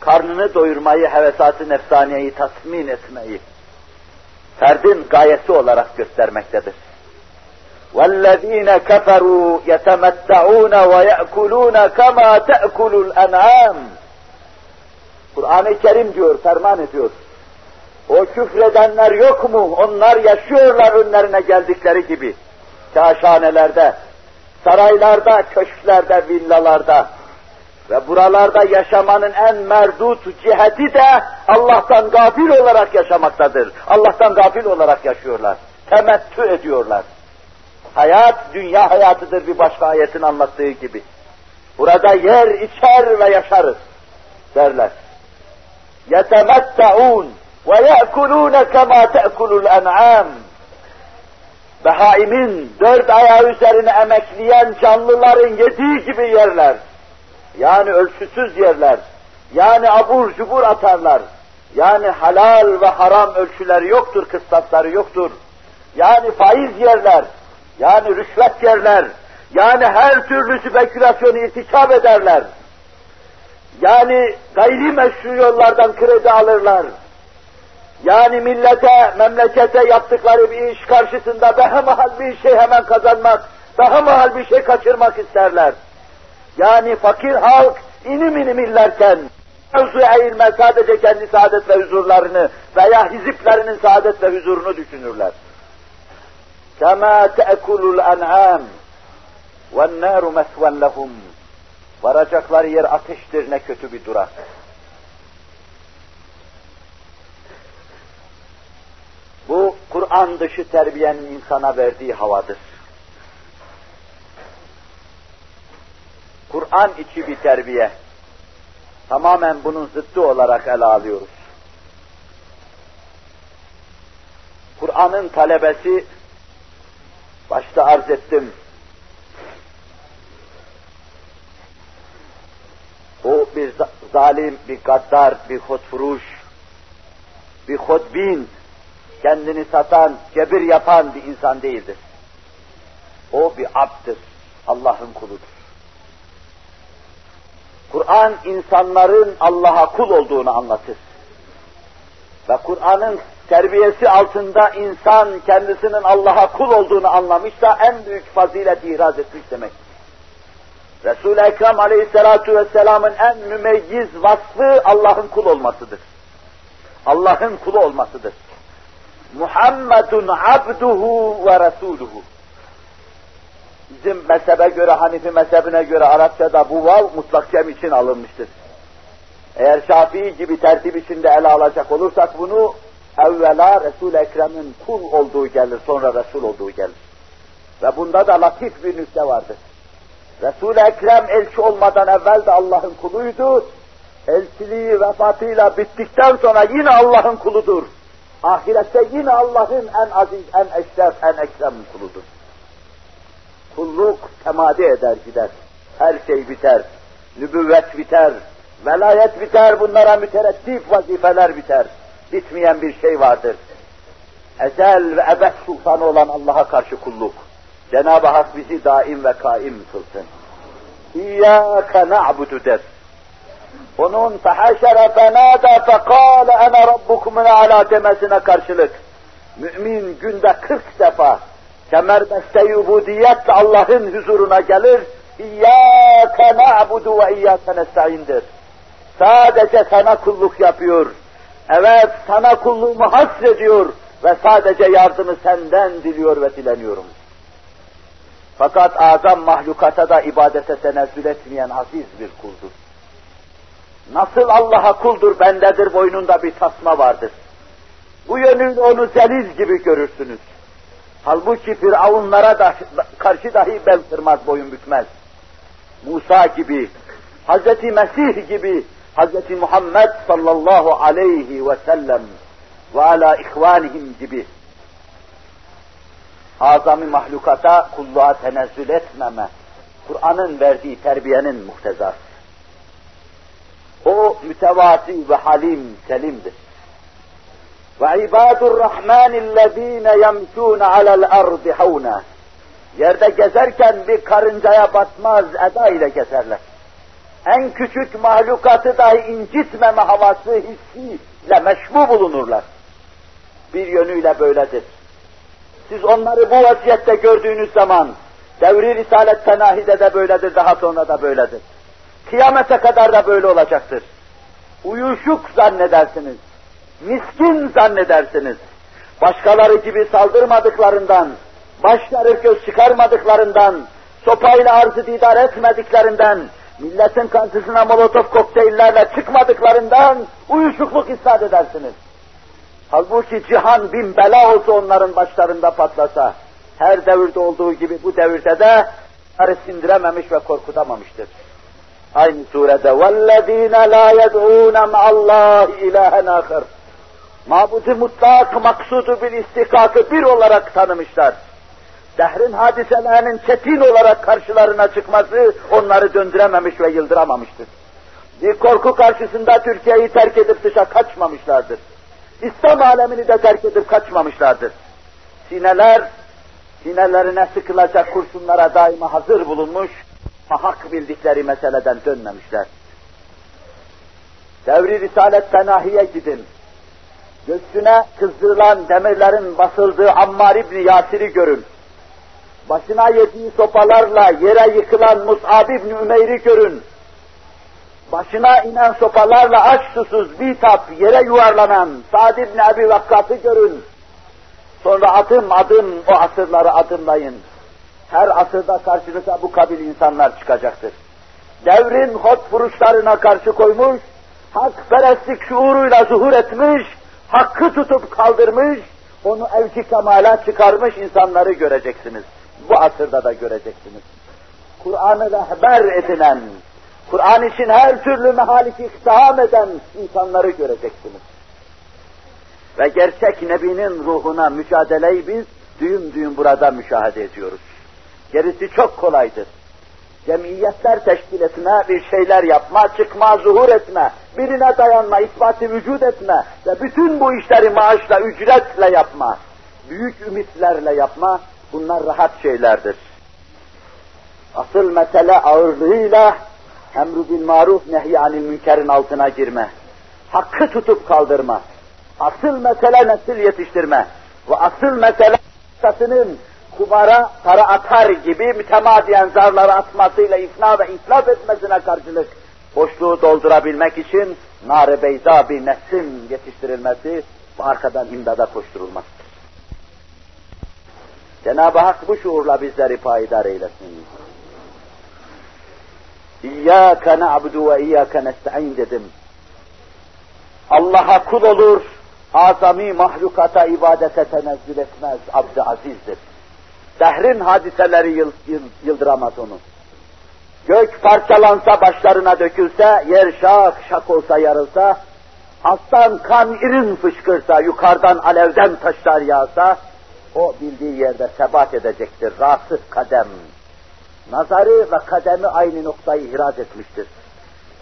karnını doyurmayı, hevesatı nefsaniyeyi tatmin etmeyi ferdin gayesi olarak göstermektedir. وَالَّذ۪ينَ كَفَرُوا يَتَمَتَّعُونَ وَيَأْكُلُونَ كَمَا تَأْكُلُ الْاَنْعَامِ Kur'an-ı Kerim diyor, ferman ediyor. O küfredenler yok mu? Onlar yaşıyorlar önlerine geldikleri gibi. Kaşhanelerde, saraylarda, köşklerde, villalarda ve buralarda yaşamanın en merdut ciheti de Allah'tan gafil olarak yaşamaktadır. Allah'tan gafil olarak yaşıyorlar. Temettü ediyorlar. Hayat dünya hayatıdır bir başka ayetin anlattığı gibi. Burada yer, içer ve yaşarız derler. Yetemetta'un وَيَأْكُلُونَ كَمَا تَأْكُلُ الْاَنْعَامِ Behaimin dört ayağı üzerine emekleyen canlıların yediği gibi yerler. Yani ölçüsüz yerler. Yani abur cubur atarlar. Yani halal ve haram ölçüleri yoktur, kıstasları yoktur. Yani faiz yerler. Yani rüşvet yerler. Yani her türlü spekülasyonu irtikap ederler. Yani gayri meşru yollardan kredi alırlar. Yani millete, memlekete yaptıkları bir iş karşısında daha mahal bir şey hemen kazanmak, daha mahal bir şey kaçırmak isterler. Yani fakir halk inim inim illerken, mevzu eğilme sadece kendi saadet ve huzurlarını veya hiziplerinin saadet ve huzurunu düşünürler. كَمَا تَأْكُلُ الْاَنْعَامِ وَالنَّارُ مَثْوًا لَهُمْ Varacakları yer ateştir ne kötü bir durak. Bu Kur'an dışı terbiyenin insana verdiği havadır. Kur'an içi bir terbiye. Tamamen bunun zıttı olarak ele alıyoruz. Kur'an'ın talebesi, başta arz ettim, o bir zalim, bir gaddar, bir hotfuruş, bir hodbin, kendini satan, cebir yapan bir insan değildir. O bir abdır, Allah'ın kuludur. Kur'an insanların Allah'a kul olduğunu anlatır. Ve Kur'an'ın terbiyesi altında insan kendisinin Allah'a kul olduğunu anlamışsa en büyük fazilet ihraz etmiş demek. Resul-i Ekrem aleyhissalatu vesselamın en mümeyyiz vasfı Allah'ın kul olmasıdır. Allah'ın kulu olmasıdır. Muhammedun abduhu ve resuluhu. Bizim mezhebe göre, Hanifi mezhebine göre Arapçada bu vav mutlak cem için alınmıştır. Eğer Şafii gibi tertip içinde ele alacak olursak bunu evvela Resul-i Ekrem'in kul olduğu gelir, sonra Resul olduğu gelir. Ve bunda da latif bir nükte vardır. Resul-i Ekrem elçi olmadan evvel de Allah'ın kuluydu. Elçiliği vefatıyla bittikten sonra yine Allah'ın kuludur. Ahirette yine Allah'ın en aziz, en eşref, en ekrem kuludur. Kulluk temadi eder gider. Her şey biter. Nübüvvet biter. Velayet biter. Bunlara mütereddif vazifeler biter. Bitmeyen bir şey vardır. Ezel ve ebed sultanı olan Allah'a karşı kulluk. Cenab-ı Hak bizi daim ve kaim kılsın. İyyâke na'budu der. Onun fehaşere fenâde fekâle ene rabbukumun alâ demesine karşılık. Mümin günde 40 defa kemerbeste ubudiyetle Allah'ın huzuruna gelir. İyyâke na'budu ve iyyâke nesta'indir. Sadece sana kulluk yapıyor. Evet sana kulluğumu hasrediyor ve sadece yardımı senden diliyor ve dileniyorum. Fakat azam mahlukata da ibadete tenezzül etmeyen aziz bir kuldur. Nasıl Allah'a kuldur, bendedir boynunda bir tasma vardır. Bu yönüyle onu zelil gibi görürsünüz. Halbuki Firavunlara da, karşı dahi bel kırmaz, boyun bükmez. Musa gibi, Hz. Mesih gibi, Hz. Muhammed sallallahu aleyhi ve sellem ve ala ihvanihim gibi azami mahlukata kulluğa tenezzül etmeme, Kur'an'ın verdiği terbiyenin muhtezası. O mütevazi ve halim, selimdir. Ve ibadur rahmanillezine yemşûne alel ardı havna. Yerde gezerken bir karıncaya batmaz eda ile gezerler. En küçük mahlukatı dahi incitmeme havası hissiyle meşbu bulunurlar. Bir yönüyle böyledir. Siz onları bu vaziyette gördüğünüz zaman, devri Risalet Tenahide de böyledir, daha sonra da böyledir. Kıyamete kadar da böyle olacaktır. Uyuşuk zannedersiniz, miskin zannedersiniz. Başkaları gibi saldırmadıklarından, başları göz çıkarmadıklarından, sopayla arzı didar etmediklerinden, milletin karşısına molotof kokteyllerle çıkmadıklarından uyuşukluk istat edersiniz. Halbuki cihan bin bela olsa onların başlarında patlasa, her devirde olduğu gibi bu devirde de onları sindirememiş ve korkutamamıştır. Aynı surede وَالَّذ۪ينَ لَا يَدْعُونَ مَعَ اللّٰهِ اِلَٰهًا آخر Mabudi mutlak maksudu bil istikakı bir olarak tanımışlar. Dehrin hadiselerinin çetin olarak karşılarına çıkması onları döndürememiş ve yıldıramamıştır. Bir korku karşısında Türkiye'yi terk edip dışa kaçmamışlardır. İslam alemini de terk edip kaçmamışlardır. Sineler, sinelerine sıkılacak kurşunlara daima hazır bulunmuş, hak bildikleri meseleden dönmemişler. Devri Risalet Tenahi'ye gidin. Göğsüne kızdırılan demirlerin basıldığı Ammar İbni Yasir'i görün. Başına yediği sopalarla yere yıkılan Mus'ab İbni Ümeyr'i görün. Başına inen sopalarla aç susuz bitap yere yuvarlanan Sa'd İbni Ebi Vakkas'ı görün. Sonra adım adım o asırları adımlayın. Her asırda karşınıza bu kabil insanlar çıkacaktır. Devrin hot vuruşlarına karşı koymuş, hakperestlik şuuruyla zuhur etmiş, hakkı tutup kaldırmış, onu evki kemala çıkarmış insanları göreceksiniz. Bu asırda da göreceksiniz. Kur'an'ı rehber edinen, Kur'an için her türlü mehaliki iktiham eden insanları göreceksiniz. Ve gerçek Nebi'nin ruhuna mücadeleyi biz düğüm düğüm burada müşahede ediyoruz. Gerisi çok kolaydır. Cemiyetler teşkil etme, bir şeyler yapma, çıkma, zuhur etme, birine dayanma, ispatı vücut etme ve bütün bu işleri maaşla, ücretle yapma, büyük ümitlerle yapma, bunlar rahat şeylerdir. Asıl mesele ağırlığıyla emru bil maruf nehy anil münkerin altına girme. Hakkı tutup kaldırma. Asıl mesele nesil yetiştirme. Ve asıl mesele satının kumara para atar gibi mütemadiyen zarları atmasıyla ifna ve iflas etmesine karşılık boşluğu doldurabilmek için nar beyza bir neslin yetiştirilmesi ve arkadan imdada koşturulmasıdır. Cenab-ı Hak bu şuurla bizleri payidar eylesin. İyyâke na'budu ve iyyâke nesta'in dedim. Allah'a kul olur, azami mahlukata ibadete tenezzül etmez, abd azizdir. Dehrin hadiseleri yıl, yıl, yıldıramaz onu. Gök parçalansa başlarına dökülse, yer şak şak olsa yarılsa, alttan kan irin fışkırsa, yukarıdan alevden taşlar yağsa, o bildiği yerde sebat edecektir, rasıf kadem. Nazarı ve kademi aynı noktayı ihraz etmiştir.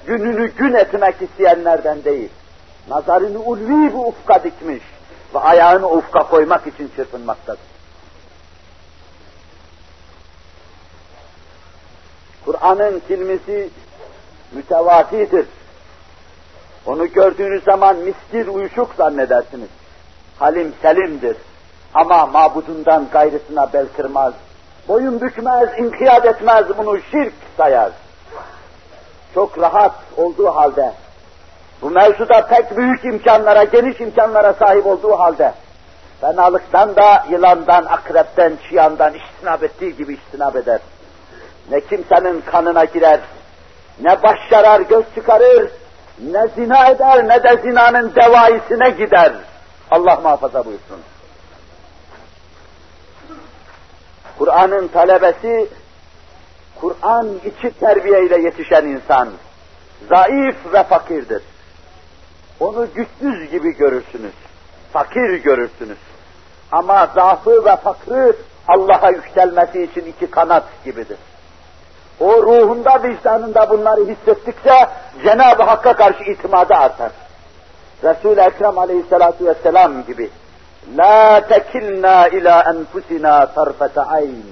Gününü gün etmek isteyenlerden değil, nazarını ulvi bu ufka dikmiş ve ayağını ufka koymak için çırpınmaktadır. Kur'an'ın kilmesi mütevatidir. Onu gördüğünüz zaman miskir uyuşuk zannedersiniz. Halim selimdir. Ama mabudundan gayrısına bel kırmaz. Boyun bükmez, inkiyat etmez, bunu şirk sayar. Çok rahat olduğu halde, bu mevzuda pek büyük imkanlara, geniş imkanlara sahip olduğu halde, fenalıktan da, yılandan, akrepten, çıyandan istinab ettiği gibi istinab eder. Ne kimsenin kanına girer, ne baş yarar, göz çıkarır, ne zina eder, ne de zinanın devaisine gider. Allah muhafaza buyursun. Kur'an'ın talebesi, Kur'an içi terbiyeyle yetişen insan, zayıf ve fakirdir. Onu güçsüz gibi görürsünüz, fakir görürsünüz. Ama zaafı ve fakrı Allah'a yükselmesi için iki kanat gibidir. O ruhunda, vicdanında bunları hissettikçe Cenab-ı Hakk'a karşı itimadı artar. Resul-i Ekrem aleyhissalatu vesselam gibi La tekilna ila enfusina tarfete ayn.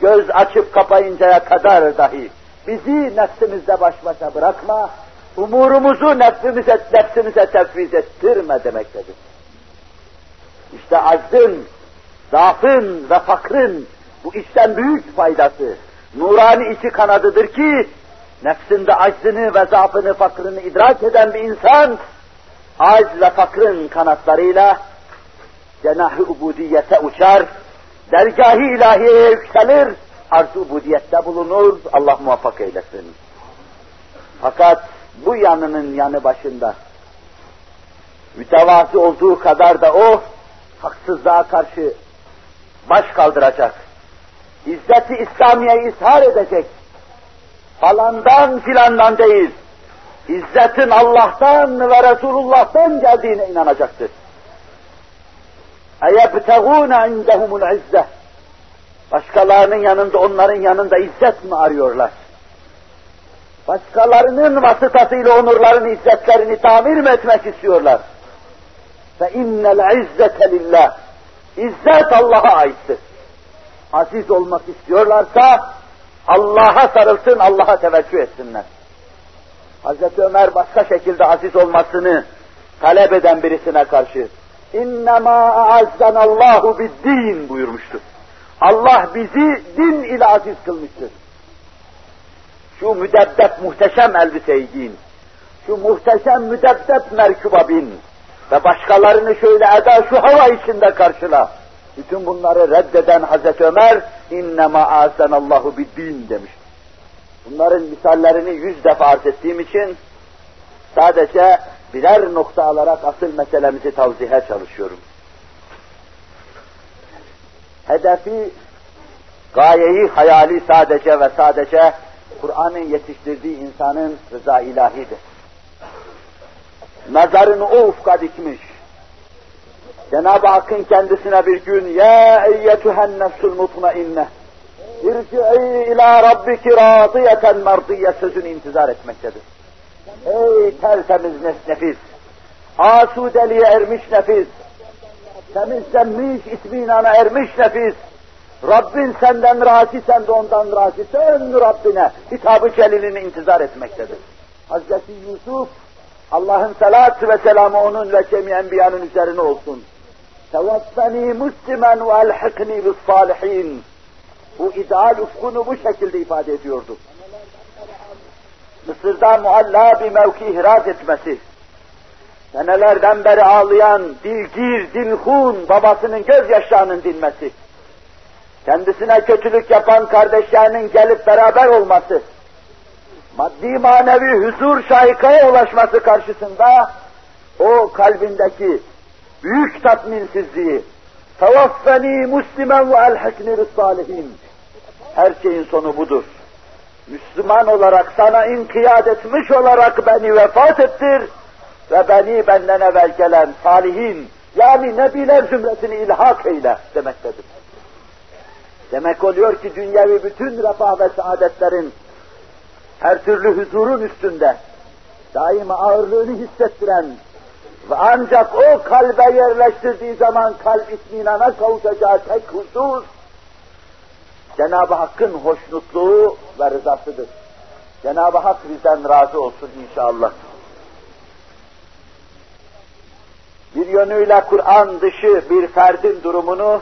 Göz açıp kapayıncaya kadar dahi bizi nefsimizde baş başa bırakma, umurumuzu nefsimize, nefsimize tefviz ettirme demektedir. İşte aczın, zaafın ve fakrın bu işten büyük faydası, nurani iki kanadıdır ki, nefsinde aczını ve zaafını, fakrını idrak eden bir insan, acz ve fakrın kanatlarıyla cenah-ı ubudiyete uçar, dergâh-ı ilahiyeye yükselir, arz-ı ubudiyette bulunur, Allah muvaffak eylesin. Fakat bu yanının yanı başında, mütevazi olduğu kadar da o, haksızlığa karşı baş kaldıracak, İzzeti İslamiye'yi ishar edecek, falandan filandan değil, İzzetin Allah'tan ve Resulullah'tan geldiğine inanacaktır. اَيَبْتَغُونَ عِنْدَهُمُ الْعِزَّةِ Başkalarının yanında, onların yanında izzet mi arıyorlar? Başkalarının vasıtasıyla onurların izzetlerini tamir mi etmek istiyorlar? Fe innel izzete lillah. İzzet Allah'a aittir. Aziz olmak istiyorlarsa Allah'a sarılsın, Allah'a teveccüh etsinler. Hazreti Ömer başka şekilde aziz olmasını talep eden birisine karşı İnnemâ Allahu bid-din buyurmuştur. Allah bizi din ile aziz kılmıştır. Şu müdebbep muhteşem elbiseyi giyin. Şu muhteşem müdebbep merkuba bin. Ve başkalarını şöyle eda şu hava içinde karşıla. Bütün bunları reddeden Hazreti Ömer innema Allahu bid-din demiş. Bunların misallerini yüz defa arz ettiğim için sadece birer nokta alarak asıl meselemizi tavzihe çalışıyorum. Hedefi, gayeyi, hayali sadece ve sadece Kur'an'ın yetiştirdiği insanın rıza ilahidir. Nazarını o ufka dikmiş. Cenab-ı Hakk'ın kendisine bir gün ya eyyetühen nefsul mutmainne irci'i ila rabbiki radiyeten merdiye sözünü intizar etmektedir. Ey tertemiz nefis, asudeliğe ermiş nefis, temizlenmiş, itminana ermiş nefis, Rabbin senden razı, sen de ondan razı, sen Rabbine hitabı celilini intizar etmektedir. Hazreti Yusuf, Allah'ın salatü ve selamı onun ve cemi enbiyanın üzerine olsun. Tevaffeni muslimen ve elhikni bis salihin. Bu ideal ufkunu bu şekilde ifade ediyordu. Mısır'da mualla bir mevki ihraz etmesi, senelerden beri ağlayan, dilgir, dilhun, babasının gözyaşlarının dinmesi, kendisine kötülük yapan kardeşlerinin gelip beraber olması, maddi manevi huzur şahikaya ulaşması karşısında o kalbindeki büyük tatminsizliği, tavaffeni muslimen ve elhikni salihin. Her şeyin sonu budur. Müslüman olarak sana inkiyat etmiş olarak beni vefat ettir ve beni benden evvel gelen salihin yani nebiler zümresini ilhak eyle demektedir. Demek oluyor ki dünyevi bütün refah ve saadetlerin her türlü huzurun üstünde daima ağırlığını hissettiren ve ancak o kalbe yerleştirdiği zaman kalp itminana kavuşacağı tek husus Cenab-ı Hakk'ın hoşnutluğu ve rızasıdır. Cenab-ı Hak bizden razı olsun inşallah. Bir yönüyle Kur'an dışı bir ferdin durumunu,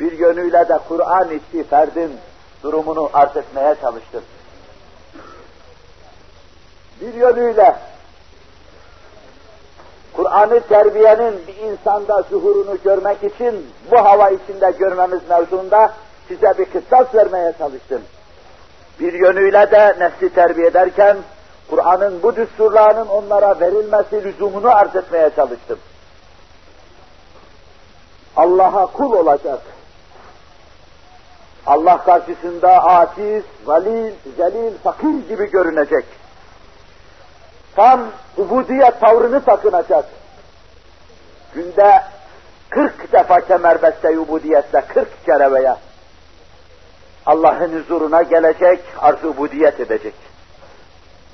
bir yönüyle de Kur'an içi ferdin durumunu arz etmeye çalıştım. Bir yönüyle Kur'an'ı terbiyenin bir insanda zuhurunu görmek için bu hava içinde görmemiz mevzunda size bir kıssas vermeye çalıştım. Bir yönüyle de nesli terbiye ederken Kur'an'ın bu düsturlarının onlara verilmesi lüzumunu arz etmeye çalıştım. Allah'a kul olacak. Allah karşısında aciz, valil, zelil, fakir gibi görünecek. Tam ubudiyet tavrını takınacak. Günde 40 defa kemerbeste ubudiyetle, 40 kere veya Allah'ın huzuruna gelecek, arz ubudiyet edecek.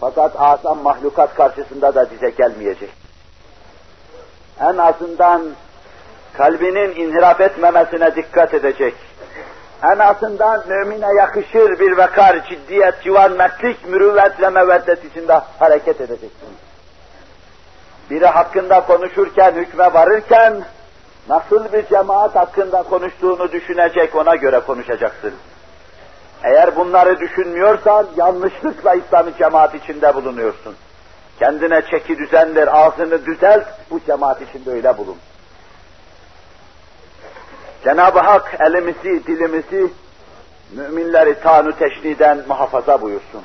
Fakat azam mahlukat karşısında da dize gelmeyecek. En azından kalbinin inhirap etmemesine dikkat edecek. En azından mümine yakışır bir vekar, ciddiyet, civan, mertlik, mürüvvet ve meveddet içinde hareket edeceksin. Biri hakkında konuşurken, hükme varırken, nasıl bir cemaat hakkında konuştuğunu düşünecek, ona göre konuşacaksın. Eğer bunları düşünmüyorsan yanlışlıkla İslami cemaat içinde bulunuyorsun. Kendine çeki düzenler, ağzını düzelt, bu cemaat içinde öyle bulun. Cenab-ı Hak elimizi, dilimizi müminleri tanu teşniden muhafaza buyursun.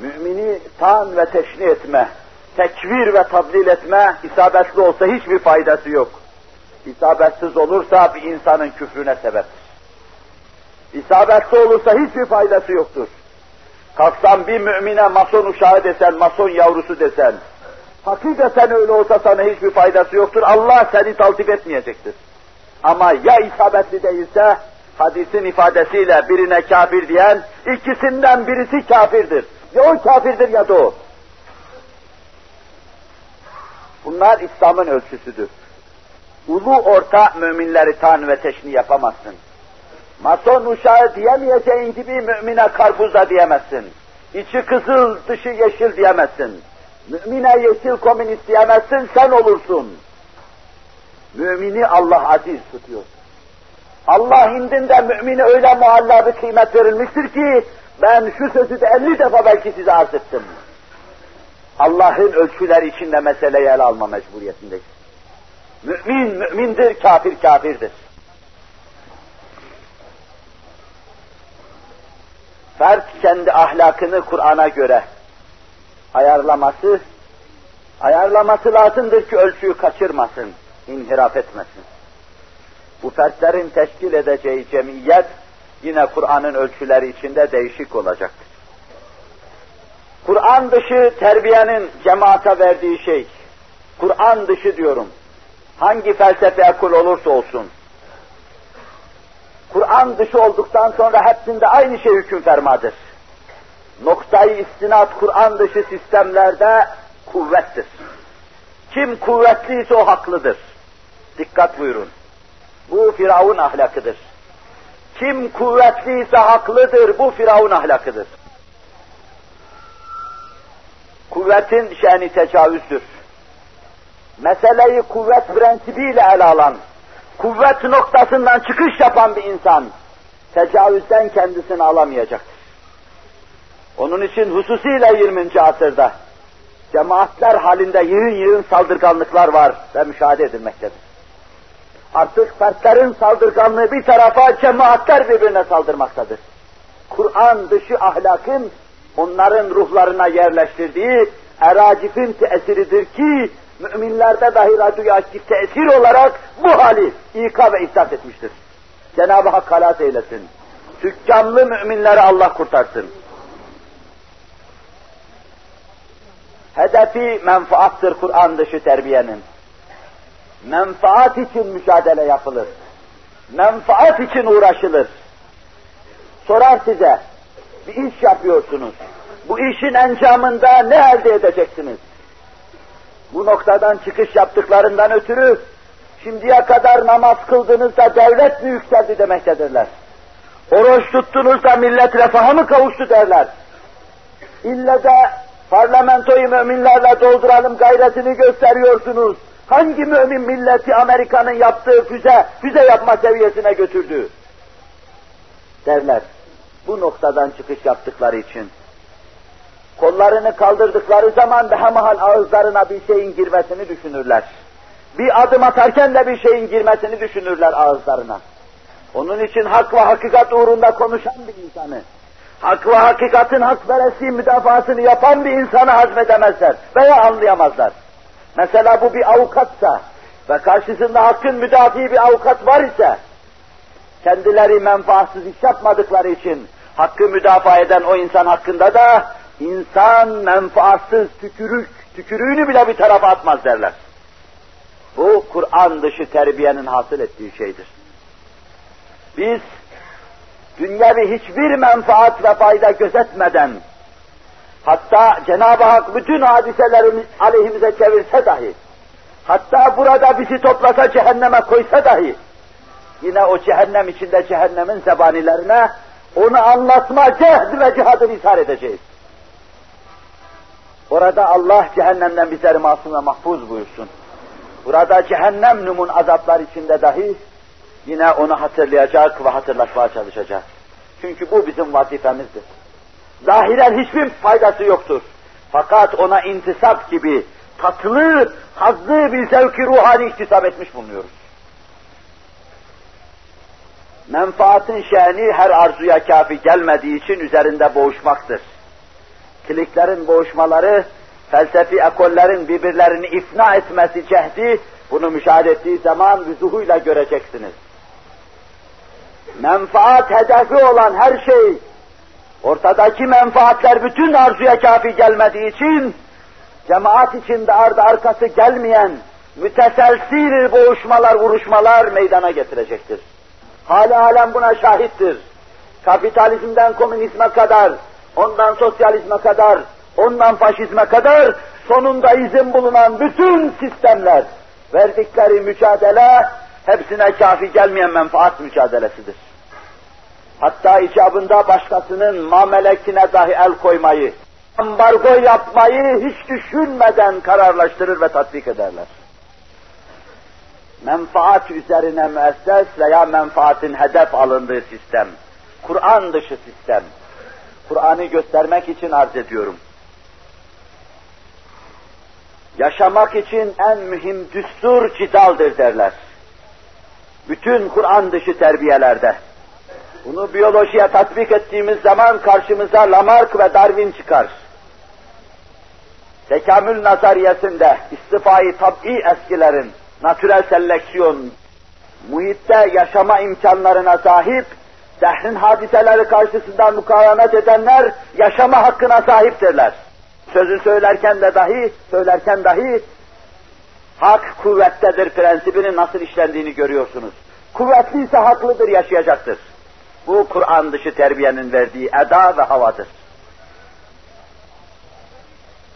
Mümini tan ve teşni etme, tekvir ve tablil etme isabetli olsa hiçbir faydası yok. İsabetsiz olursa bir insanın küfrüne sebeptir. İsabetli olursa hiçbir faydası yoktur. Kalksan bir mümine mason uşağı desen, mason yavrusu desen, hakikaten öyle olsa sana hiçbir faydası yoktur. Allah seni taltif etmeyecektir. Ama ya isabetli değilse, hadisin ifadesiyle birine kafir diyen, ikisinden birisi kafirdir. Ya o kafirdir ya da o. Bunlar İslam'ın ölçüsüdür. Ulu orta müminleri tan ve teşni yapamazsın. Mason uşağı diyemeyeceğin gibi mümine karpuzda diyemezsin. İçi kızıl, dışı yeşil diyemezsin. Mümine yeşil komünist diyemezsin, sen olursun. Mümini Allah aziz tutuyor. Allah indinde mümine öyle mualla bir kıymet verilmiştir ki, ben şu sözü de elli defa belki size arz ettim. Allah'ın ölçüleri içinde meseleyi ele alma mecburiyetindeyiz. Mümin mümindir, kafir kafirdir. Fert kendi ahlakını Kur'an'a göre ayarlaması, ayarlaması lazımdır ki ölçüyü kaçırmasın, inhiraf etmesin. Bu fertlerin teşkil edeceği cemiyet yine Kur'an'ın ölçüleri içinde değişik olacaktır. Kur'an dışı terbiyenin cemaate verdiği şey, Kur'an dışı diyorum, hangi felsefe ekol olursa olsun, Kur'an dışı olduktan sonra hepsinde aynı şey hüküm fermadır. Noktayı istinat Kur'an dışı sistemlerde kuvvettir. Kim kuvvetliyse o haklıdır. Dikkat buyurun. Bu Firavun ahlakıdır. Kim kuvvetliyse haklıdır, bu Firavun ahlakıdır. Kuvvetin şeni tecavüzdür. Meseleyi kuvvet prensibiyle ele alan, kuvvet noktasından çıkış yapan bir insan, tecavüzden kendisini alamayacaktır. Onun için hususiyle 20. asırda cemaatler halinde yığın yığın saldırganlıklar var ve müşahede edilmektedir. Artık fertlerin saldırganlığı bir tarafa, cemaatler birbirine saldırmaktadır. Kur'an dışı ahlakın onların ruhlarına yerleştirdiği eracifin tesiridir ki müminlerde dahi radyoyu aktif tesir olarak bu hali ika ve ihsas etmiştir. Cenab-ı Hak halat eylesin. Tükkanlı müminleri Allah kurtarsın. Hedefi menfaattır Kur'an dışı terbiyenin. Menfaat için mücadele yapılır. Menfaat için uğraşılır. Sorar size, bir iş yapıyorsunuz. Bu işin encamında ne elde edeceksiniz? Bu noktadan çıkış yaptıklarından ötürü şimdiye kadar namaz kıldığınızda devlet mi yükseldi demektedirler. Oruç tuttunuzda millet refaha mı kavuştu derler. İlle de parlamentoyu müminlerle dolduralım gayretini gösteriyorsunuz. Hangi mümin milleti Amerika'nın yaptığı füze, füze yapma seviyesine götürdü? Derler. Bu noktadan çıkış yaptıkları için. Kollarını kaldırdıkları zaman behemahal ağızlarına bir şeyin girmesini düşünürler. Bir adım atarken de bir şeyin girmesini düşünürler ağızlarına. Onun için hak ve hakikat uğrunda konuşan bir insanı, hak ve hakikatin hak veresi müdafasını yapan bir insanı hazmedemezler veya anlayamazlar. Mesela bu bir avukatsa ve karşısında hakkın müdafi bir avukat var ise, kendileri menfaatsız iş yapmadıkları için hakkı müdafaa eden o insan hakkında da insan menfaatsız tükürük, tükürüğünü bile bir tarafa atmaz derler. Bu Kur'an dışı terbiyenin hasıl ettiği şeydir. Biz dünyevi hiçbir menfaat ve fayda gözetmeden hatta Cenab-ı Hak bütün hadiseleri aleyhimize çevirse dahi hatta burada bizi toplasa cehenneme koysa dahi yine o cehennem içinde cehennemin zebanilerine onu anlatma cehd ve cihadını ishar edeceğiz. Orada Allah cehennemden bizleri masum ve mahfuz buyursun. Burada cehennem numun azaplar içinde dahi yine onu hatırlayacak ve hatırlatmaya çalışacak. Çünkü bu bizim vazifemizdir. Zahiren hiçbir faydası yoktur. Fakat ona intisap gibi tatlı, hazlı bir zevki ruhani iktisap etmiş bulunuyoruz. Menfaatin şeni her arzuya kafi gelmediği için üzerinde boğuşmaktır. Kliklerin boğuşmaları, felsefi ekollerin birbirlerini ifna etmesi cehdi, bunu müşahede ettiği zaman vüzuhuyla göreceksiniz. Menfaat hedefi olan her şey, ortadaki menfaatler bütün arzuya kafi gelmediği için, cemaat içinde ardı arkası gelmeyen müteselsil boğuşmalar, vuruşmalar meydana getirecektir. Hali alem buna şahittir. Kapitalizmden komünizme kadar, ondan sosyalizme kadar, ondan faşizme kadar sonunda izin bulunan bütün sistemler verdikleri mücadele hepsine kafi gelmeyen menfaat mücadelesidir. Hatta icabında başkasının mamelekine dahi el koymayı, ambargo yapmayı hiç düşünmeden kararlaştırır ve tatbik ederler. Menfaat üzerine müesses veya menfaatin hedef alındığı sistem, Kur'an dışı sistem. Kur'an'ı göstermek için arz ediyorum. Yaşamak için en mühim düstur cidaldır derler. Bütün Kur'an dışı terbiyelerde. Bunu biyolojiye tatbik ettiğimiz zaman karşımıza Lamarck ve Darwin çıkar. Tekamül nazariyesinde istifai tab'i eskilerin, natürel seleksiyon, muhitte yaşama imkanlarına sahip, dehrin hadiseleri karşısında mukavemet edenler yaşama hakkına sahiptirler. Sözü söylerken de dahi, söylerken dahi hak kuvvettedir prensibinin nasıl işlendiğini görüyorsunuz. Kuvvetliyse haklıdır, yaşayacaktır. Bu Kur'an dışı terbiyenin verdiği eda ve havadır.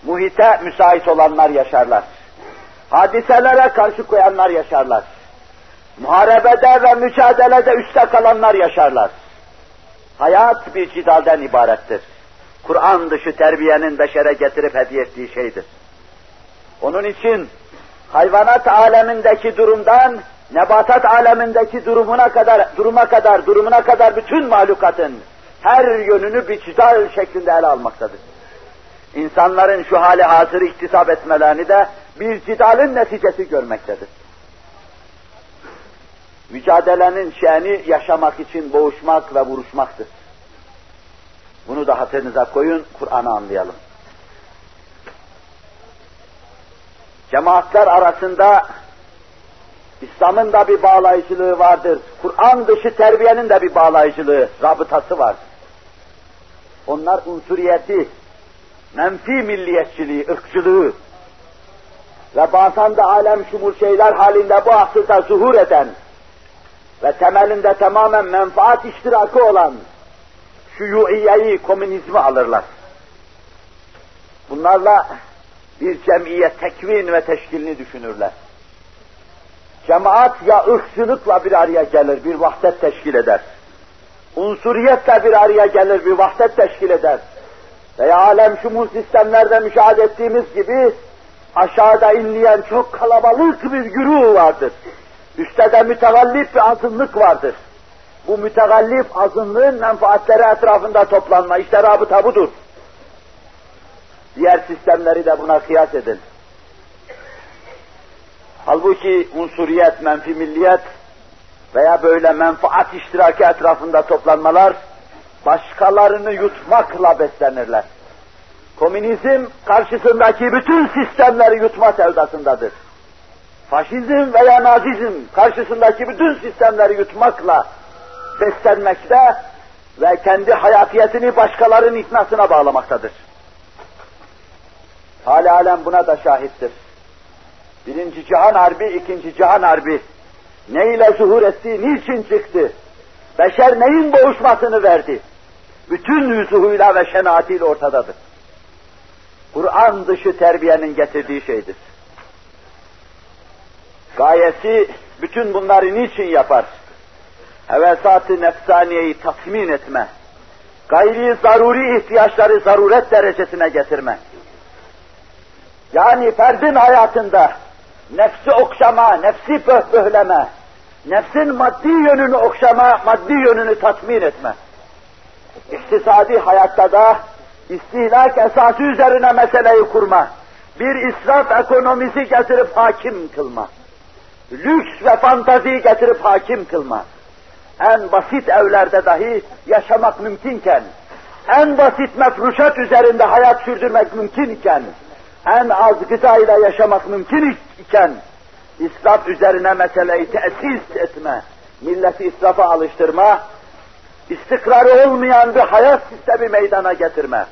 Muhite müsait olanlar yaşarlar. Hadiselere karşı koyanlar yaşarlar. Muharebede ve mücadelede üste kalanlar yaşarlar. Hayat bir cidalden ibarettir. Kur'an dışı terbiyenin beşere getirip hediye ettiği şeydir. Onun için hayvanat alemindeki durumdan nebatat alemindeki durumuna kadar, duruma kadar, durumuna kadar bütün mahlukatın her yönünü bir cidal şeklinde ele almaktadır. İnsanların şu hali hazır iktisap etmelerini de bir cidalin neticesi görmektedir. Mücadelenin şeni yaşamak için boğuşmak ve vuruşmaktır. Bunu da hatırınıza koyun, Kur'an'ı anlayalım. Cemaatler arasında İslam'ın da bir bağlayıcılığı vardır. Kur'an dışı terbiyenin de bir bağlayıcılığı, rabıtası var. Onlar unsuriyeti, menfi milliyetçiliği, ırkçılığı ve bazen de alem şumul şeyler halinde bu asırda zuhur eden ve temelinde tamamen menfaat iştirakı olan şuyuiyeyi, komünizmi alırlar. Bunlarla bir cemiyet tekvin ve teşkilini düşünürler. Cemaat ya ırkçılıkla bir araya gelir, bir vahdet teşkil eder. Unsuriyetle bir araya gelir, bir vahdet teşkil eder. Veya alem şumul sistemlerde müşahede ettiğimiz gibi aşağıda inleyen çok kalabalık bir güruh vardır. Üstte de mütegallip bir azınlık vardır. Bu mütegallip azınlığın menfaatleri etrafında toplanma, işte rabıta budur. Diğer sistemleri de buna kıyas edin. Halbuki unsuriyet, menfi milliyet veya böyle menfaat iştiraki etrafında toplanmalar başkalarını yutmakla beslenirler. Komünizm karşısındaki bütün sistemleri yutma sevdasındadır. Faşizm veya nazizm karşısındaki bütün sistemleri yutmakla beslenmekte ve kendi hayatiyetini başkalarının iknasına bağlamaktadır. Hali alem buna da şahittir. Birinci Cihan Harbi, ikinci Cihan Harbi ne ile zuhur etti, niçin çıktı? Beşer neyin boğuşmasını verdi? Bütün yüzuhuyla ve şenaatiyle ortadadır. Kur'an dışı terbiyenin getirdiği şeydir. Gayesi bütün bunları niçin yapar? Hevesat-ı nefsaniyeyi tatmin etme, gayri zaruri ihtiyaçları zaruret derecesine getirme. Yani ferdin hayatında nefsi okşama, nefsi pöhpöhleme, nefsin maddi yönünü okşama, maddi yönünü tatmin etme. İktisadi hayatta da istihlak esası üzerine meseleyi kurma, bir israf ekonomisi getirip hakim kılma, lüks ve fantazi getirip hakim kılma, en basit evlerde dahi yaşamak mümkünken, en basit mefruşat üzerinde hayat sürdürmek mümkünken, en az gıdayla yaşamak mümkün iken, israf üzerine meseleyi tesis etme, milleti israfa alıştırma, istikrarı olmayan bir hayat sistemi meydana getirme.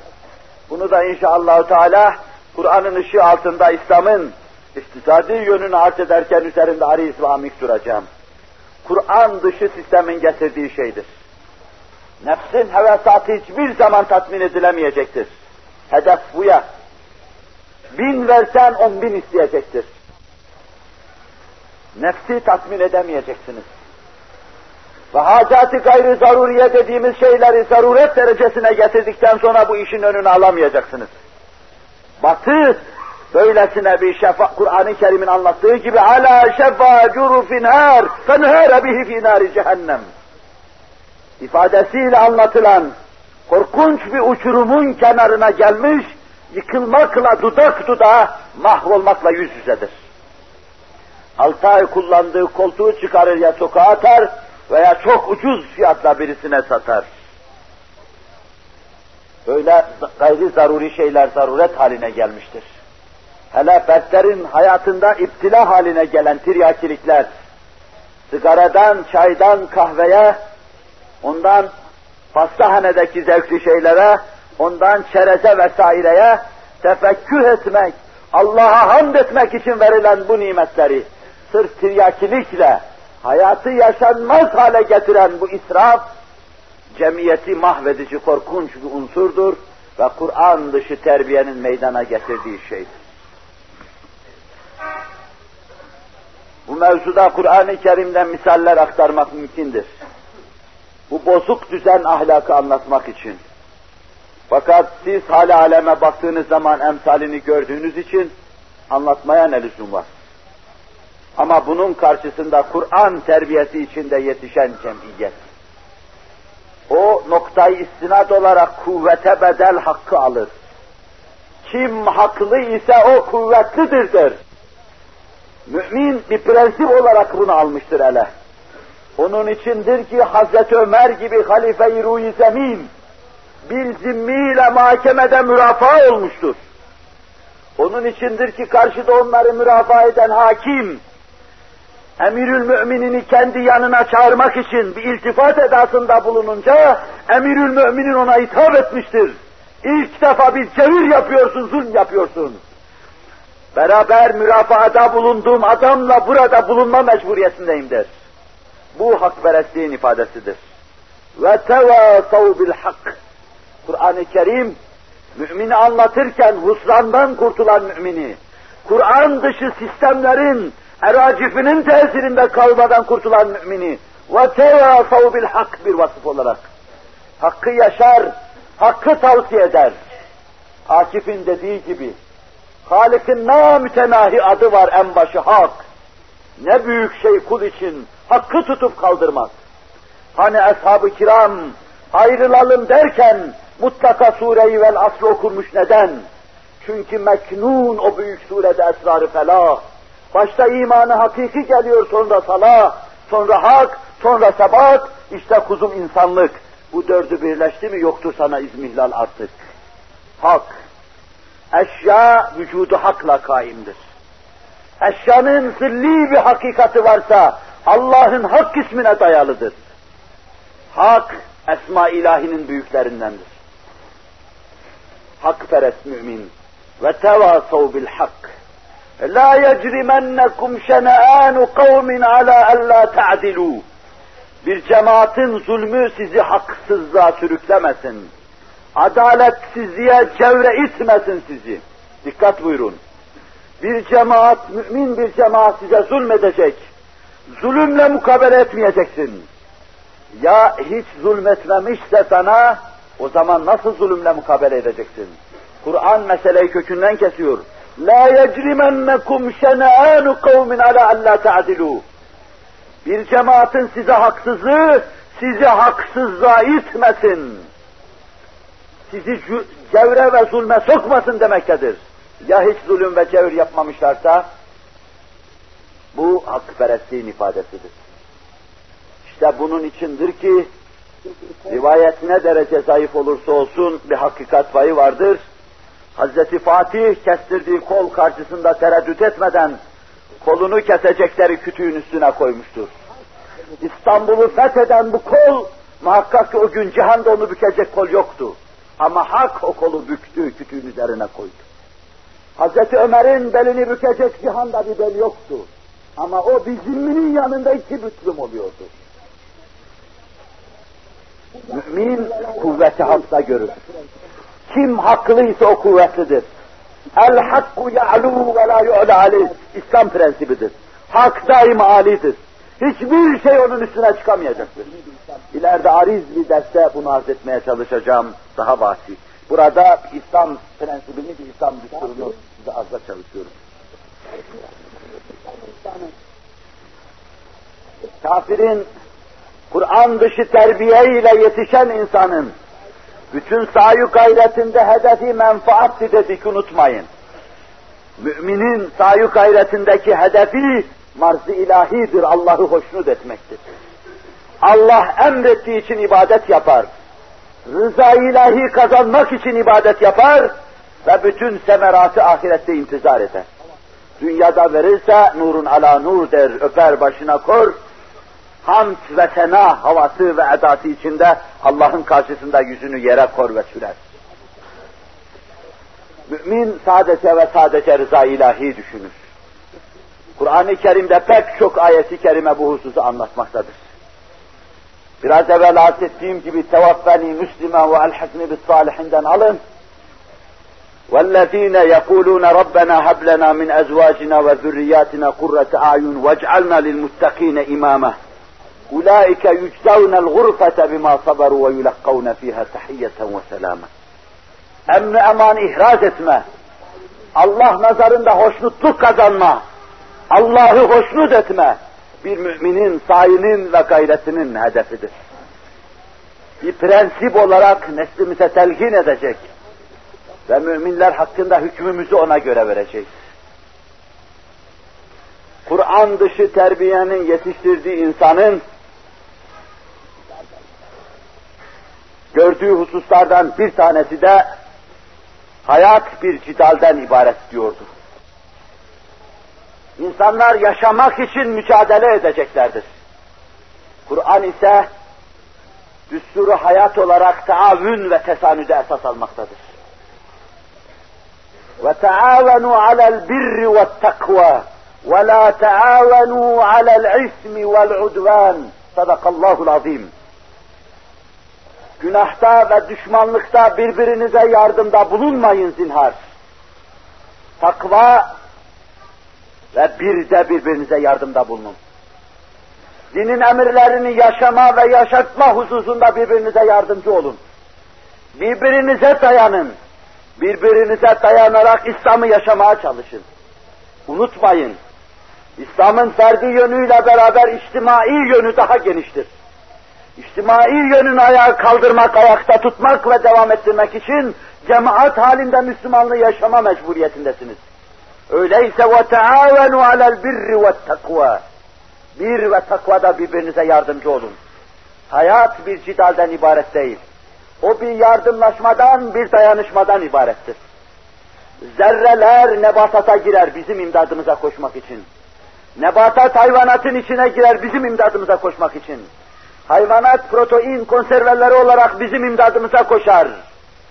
Bunu da inşallah Teala Kur'an'ın ışığı altında İslam'ın iktisadi yönünü arz ederken üzerinde ariz ve amik duracağım. Kur'an dışı sistemin getirdiği şeydir. Nefsin hevesatı hiçbir zaman tatmin edilemeyecektir. Hedef bu ya. Bin versen on bin isteyecektir. Nefsi tatmin edemeyeceksiniz. Ve hacati gayri zaruriye dediğimiz şeyleri zaruret derecesine getirdikten sonra bu işin önünü alamayacaksınız. Batı böylesine bir şefa, Kur'an-ı Kerim'in anlattığı gibi ala şefa curufin her fenhere bihi fi cehennem ifadesiyle anlatılan korkunç bir uçurumun kenarına gelmiş, yıkılmakla dudak dudağa mahvolmakla yüz yüzedir. Altı ay kullandığı koltuğu çıkarır ya sokağa atar veya çok ucuz fiyatla birisine satar. Böyle gayri zaruri şeyler zaruret haline gelmiştir. Hele fertlerin hayatında iptila haline gelen tiryakilikler, sigaradan, çaydan, kahveye, ondan pastahanedeki zevkli şeylere, ondan çereze vesaireye tefekkür etmek, Allah'a hamd etmek için verilen bu nimetleri sırf tiryakilikle hayatı yaşanmaz hale getiren bu israf, cemiyeti mahvedici korkunç bir unsurdur ve Kur'an dışı terbiyenin meydana getirdiği şeydir. Bu mevzuda Kur'an-ı Kerim'den misaller aktarmak mümkündür. Bu bozuk düzen ahlakı anlatmak için. Fakat siz hali aleme baktığınız zaman emsalini gördüğünüz için anlatmaya ne lüzum var? Ama bunun karşısında Kur'an terbiyesi içinde yetişen cemiyet. O noktayı istinad olarak kuvvete bedel hakkı alır. Kim haklı ise o kuvvetlidir der. Mümin bir prensip olarak bunu almıştır ele. Onun içindir ki Hazreti Ömer gibi halife-i ruhi zemin bir zimmiyle mahkemede mürafaa olmuştur. Onun içindir ki karşıda onları mürafaa eden hakim, emirül müminini kendi yanına çağırmak için bir iltifat edasında bulununca emirül müminin ona hitap etmiştir. İlk defa bir cevir yapıyorsun, zulm yapıyorsun. Beraber mürafaada bulunduğum adamla burada bulunma mecburiyetindeyim der. Bu hakperestliğin ifadesidir. Ve tevasav bil hak. Kur'an-ı Kerim mümini anlatırken husrandan kurtulan mümini, Kur'an dışı sistemlerin eracifinin tesirinde kalmadan kurtulan mümini ve tevasav bil hak bir vasıf olarak hakkı yaşar, hakkı tavsiye eder. Akif'in dediği gibi Halik'in namütenahi adı var en başı hak. Ne büyük şey kul için hakkı tutup kaldırmak. Hani ashab-ı kiram ayrılalım derken mutlaka sureyi vel aslı okurmuş neden? Çünkü meknun o büyük surede esrarı felah. Başta imanı hakiki geliyor sonra salah, sonra hak, sonra sebat, işte kuzum insanlık. Bu dördü birleşti mi yoktur sana izmihlal artık. Hak. Eşya vücudu hakla kaimdir. Eşyanın zilli bir hakikati varsa Allah'ın hak ismine dayalıdır. Hak, esma ilahinin büyüklerindendir. Hakperest mümin ve tevasav bil hak. La yecrimennekum şene'anu kavmin ala alla ta'dilu. Bir cemaatin zulmü sizi haksızlığa sürüklemesin. Adaletsizliğe çevre itmesin sizi. Dikkat buyurun. Bir cemaat, mümin bir cemaat size zulmedecek zulümle mukabele etmeyeceksin. Ya hiç zulmetmemişse sana, o zaman nasıl zulümle mukabele edeceksin? Kur'an meseleyi kökünden kesiyor. La yecrimennekum şene'anu kavmin ala alla ta'dilu. Bir cemaatin size haksızlığı sizi haksızlığa itmesin. Sizi cevre ve zulme sokmasın demektedir. Ya hiç zulüm ve cevir yapmamışlarsa bu hakperestliğin ifadesidir. İşte bunun içindir ki rivayet ne derece zayıf olursa olsun bir hakikat payı vardır. Hazreti Fatih kestirdiği kol karşısında tereddüt etmeden kolunu kesecekleri kütüğün üstüne koymuştur. İstanbul'u fetheden bu kol muhakkak ki o gün cihanda onu bükecek kol yoktu. Ama hak o kolu büktü, kütüğün üzerine koydu. Hazreti Ömer'in belini bükecek cihanda bir bel yoktu. Ama o bir zimminin yanında iki büklüm oluyordu. Mümin kuvveti hakta görür. Kim haklıysa o kuvvetlidir. El hakku ya'lu ve la yu'la aleyh. İslam prensibidir. Hak daima alidir. Hiçbir şey onun üstüne çıkamayacaktır. İleride ariz bir derste bunu arz etmeye çalışacağım. Daha vasi. Burada İslam prensibini, bir İslam düsturunu size arza çalışıyorum. Kafirin Kur'an dışı terbiye ile yetişen insanın bütün sayu gayretinde hedefi menfaatti dedik unutmayın. Müminin sayu gayretindeki hedefi marz-ı ilahidir, Allah'ı hoşnut etmektir. Allah emrettiği için ibadet yapar. Rıza ilahi kazanmak için ibadet yapar ve bütün semeratı ahirette intizar eder. Dünyada verirse nurun ala nur der, öper başına kor, hamd ve sena havası ve edası içinde Allah'ın karşısında yüzünü yere kor ve sürer. Mümin sadece ve sadece rıza ilahi düşünür. Kur'an-ı Kerim'de pek çok ayeti kerime bu hususu anlatmaktadır. Biraz evvel arz ettiğim gibi tevaffeni Müslüman ve elhakni bis salihinden alın. وَالَّذ۪ينَ يَقُولُونَ رَبَّنَا هَبْ لَنَا مِنْ أَزْوَاجِنَا وَذُرِّيَّاتِنَا قُرَّةَ أَعْيُنٍ وَاجْعَلْنَا لِلْمُتَّقِينَ إِمَامًا أُولَٰئِكَ يُجْزَوْنَ الْغُرْفَةَ بِمَا صَبَرُوا وَيُلَقَّوْنَ ف۪يهَا تَحِيَّةً وَسَلَامًا Emni eman ihraz etme, Allah nazarında hoşnutluk kazanma, Allah'ı hoşnut etme, bir müminin sayının ve gayretinin hedefidir. Bir prensip olarak neslimize telkin edecek ve müminler hakkında hükmümüzü ona göre vereceğiz. Kur'an dışı terbiyenin yetiştirdiği insanın gördüğü hususlardan bir tanesi de hayat bir cidalden ibaret diyordu. İnsanlar yaşamak için mücadele edeceklerdir. Kur'an ise düsturu hayat olarak taavün ve tesanüde esas almaktadır. Ve taavenu alel birri ve takva ve la taavenu alel ismi vel udvan. Sadakallahul azim. Günahta ve düşmanlıkta birbirinize yardımda bulunmayın zinhar. Takva ve bir de birbirinize yardımda bulunun. Dinin emirlerini yaşama ve yaşatma hususunda birbirinize yardımcı olun. Birbirinize dayanın. Birbirinize dayanarak İslam'ı yaşamaya çalışın. Unutmayın, İslam'ın ferdi yönüyle beraber içtimai yönü daha geniştir. İçtimai yönünü ayağa kaldırmak, ayakta tutmak ve devam ettirmek için cemaat halinde Müslümanlığı yaşama mecburiyetindesiniz. Öyleyse alel birri ve takva. Bir ve takvada birbirinize yardımcı olun. Hayat bir cidalden ibaret değil. O bir yardımlaşmadan, bir dayanışmadan ibarettir. Zerreler nebatata girer bizim imdadımıza koşmak için. Nebatat hayvanatın içine girer bizim imdadımıza koşmak için. Hayvanat protein konserveleri olarak bizim imdadımıza koşar.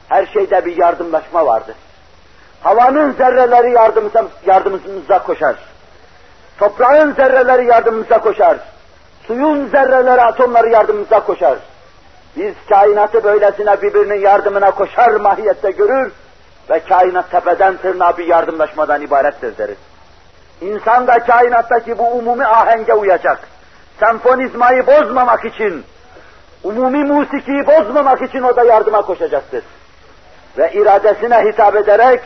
Her şeyde bir yardımlaşma vardır. Havanın zerreleri yardımımıza, yardımımıza koşar. Toprağın zerreleri yardımımıza koşar. Suyun zerreleri, atomları yardımımıza koşar. Biz kainatı böylesine birbirinin yardımına koşar mahiyette görür ve kainat tepeden tırnağa bir yardımlaşmadan ibarettir deriz. İnsan da kainattaki bu umumi ahenge uyacak. Senfonizmayı bozmamak için, umumi musikiyi bozmamak için o da yardıma koşacaktır. Ve iradesine hitap ederek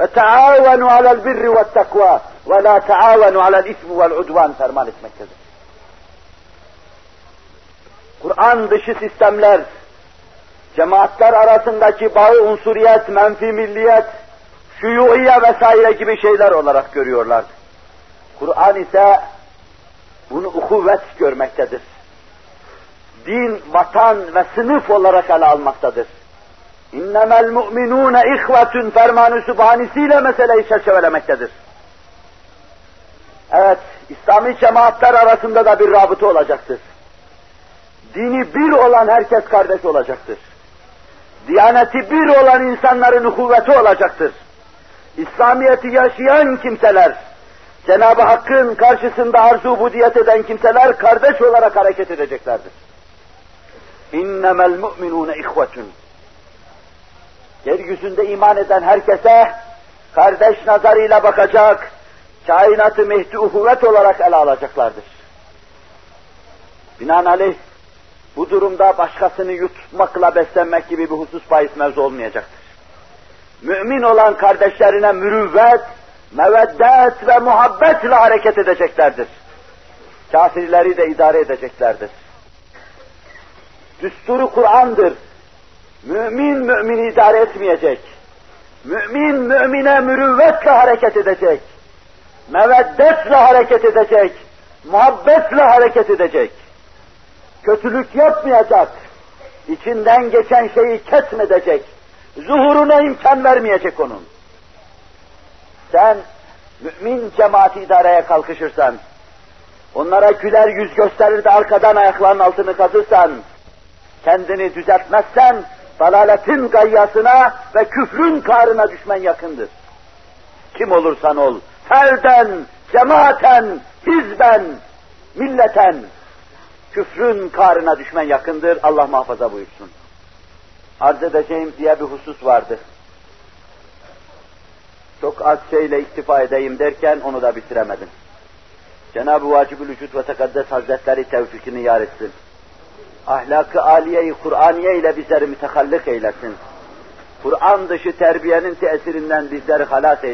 ve taavenu alel birri ve takva ve la taavenu alel ismi vel udvan ferman etmektedir. Kur'an dışı sistemler, cemaatler arasındaki bağı unsuriyet, menfi milliyet, şuyuiye vesaire gibi şeyler olarak görüyorlar. Kur'an ise bunu ukuvvet görmektedir. Din, vatan ve sınıf olarak ele almaktadır. İnnemel mu'minûne ihvetün fermanı sübhanesiyle meseleyi çerçevelemektedir. Evet, İslami cemaatler arasında da bir rabıta olacaktır. Dini bir olan herkes kardeş olacaktır. Diyaneti bir olan insanların kuvveti olacaktır. İslamiyet'i yaşayan kimseler, Cenab-ı Hakk'ın karşısında arzu budiyet eden kimseler kardeş olarak hareket edeceklerdir. İnnemel mu'minûne ihvetun. Yeryüzünde iman eden herkese kardeş nazarıyla bakacak, kainatı mehdi uhuvvet olarak ele alacaklardır. Binaenaleyh bu durumda başkasını yutmakla beslenmek gibi bir husus bahis mevzu olmayacaktır. Mümin olan kardeşlerine mürüvvet, meveddet ve muhabbetle hareket edeceklerdir. Kafirleri de idare edeceklerdir. Düsturu Kur'an'dır. Mümin mümini idare etmeyecek. Mümin mümine mürüvvetle hareket edecek. Meveddetle hareket edecek. Muhabbetle hareket edecek. Kötülük yapmayacak. İçinden geçen şeyi kesmedecek. Zuhuruna imkan vermeyecek onun. Sen mümin cemaati idareye kalkışırsan, onlara güler yüz gösterir de arkadan ayaklarının altını kazırsan, kendini düzeltmezsen, dalaletin gayyasına ve küfrün karına düşmen yakındır. Kim olursan ol, ferden, cemaaten, hizben, milleten, küfrün karına düşmen yakındır, Allah muhafaza buyursun. Arz edeceğim diye bir husus vardı. Çok az şeyle iktifa edeyim derken onu da bitiremedim. Cenab-ı Vacibül Vücud ve Tekaddes Hazretleri tevfikini yar etsin. Ahlakı aliyeyi Kur'aniye ile bizleri mütehallik eylesin. Kur'an dışı terbiyenin tesirinden bizleri halas eylesin.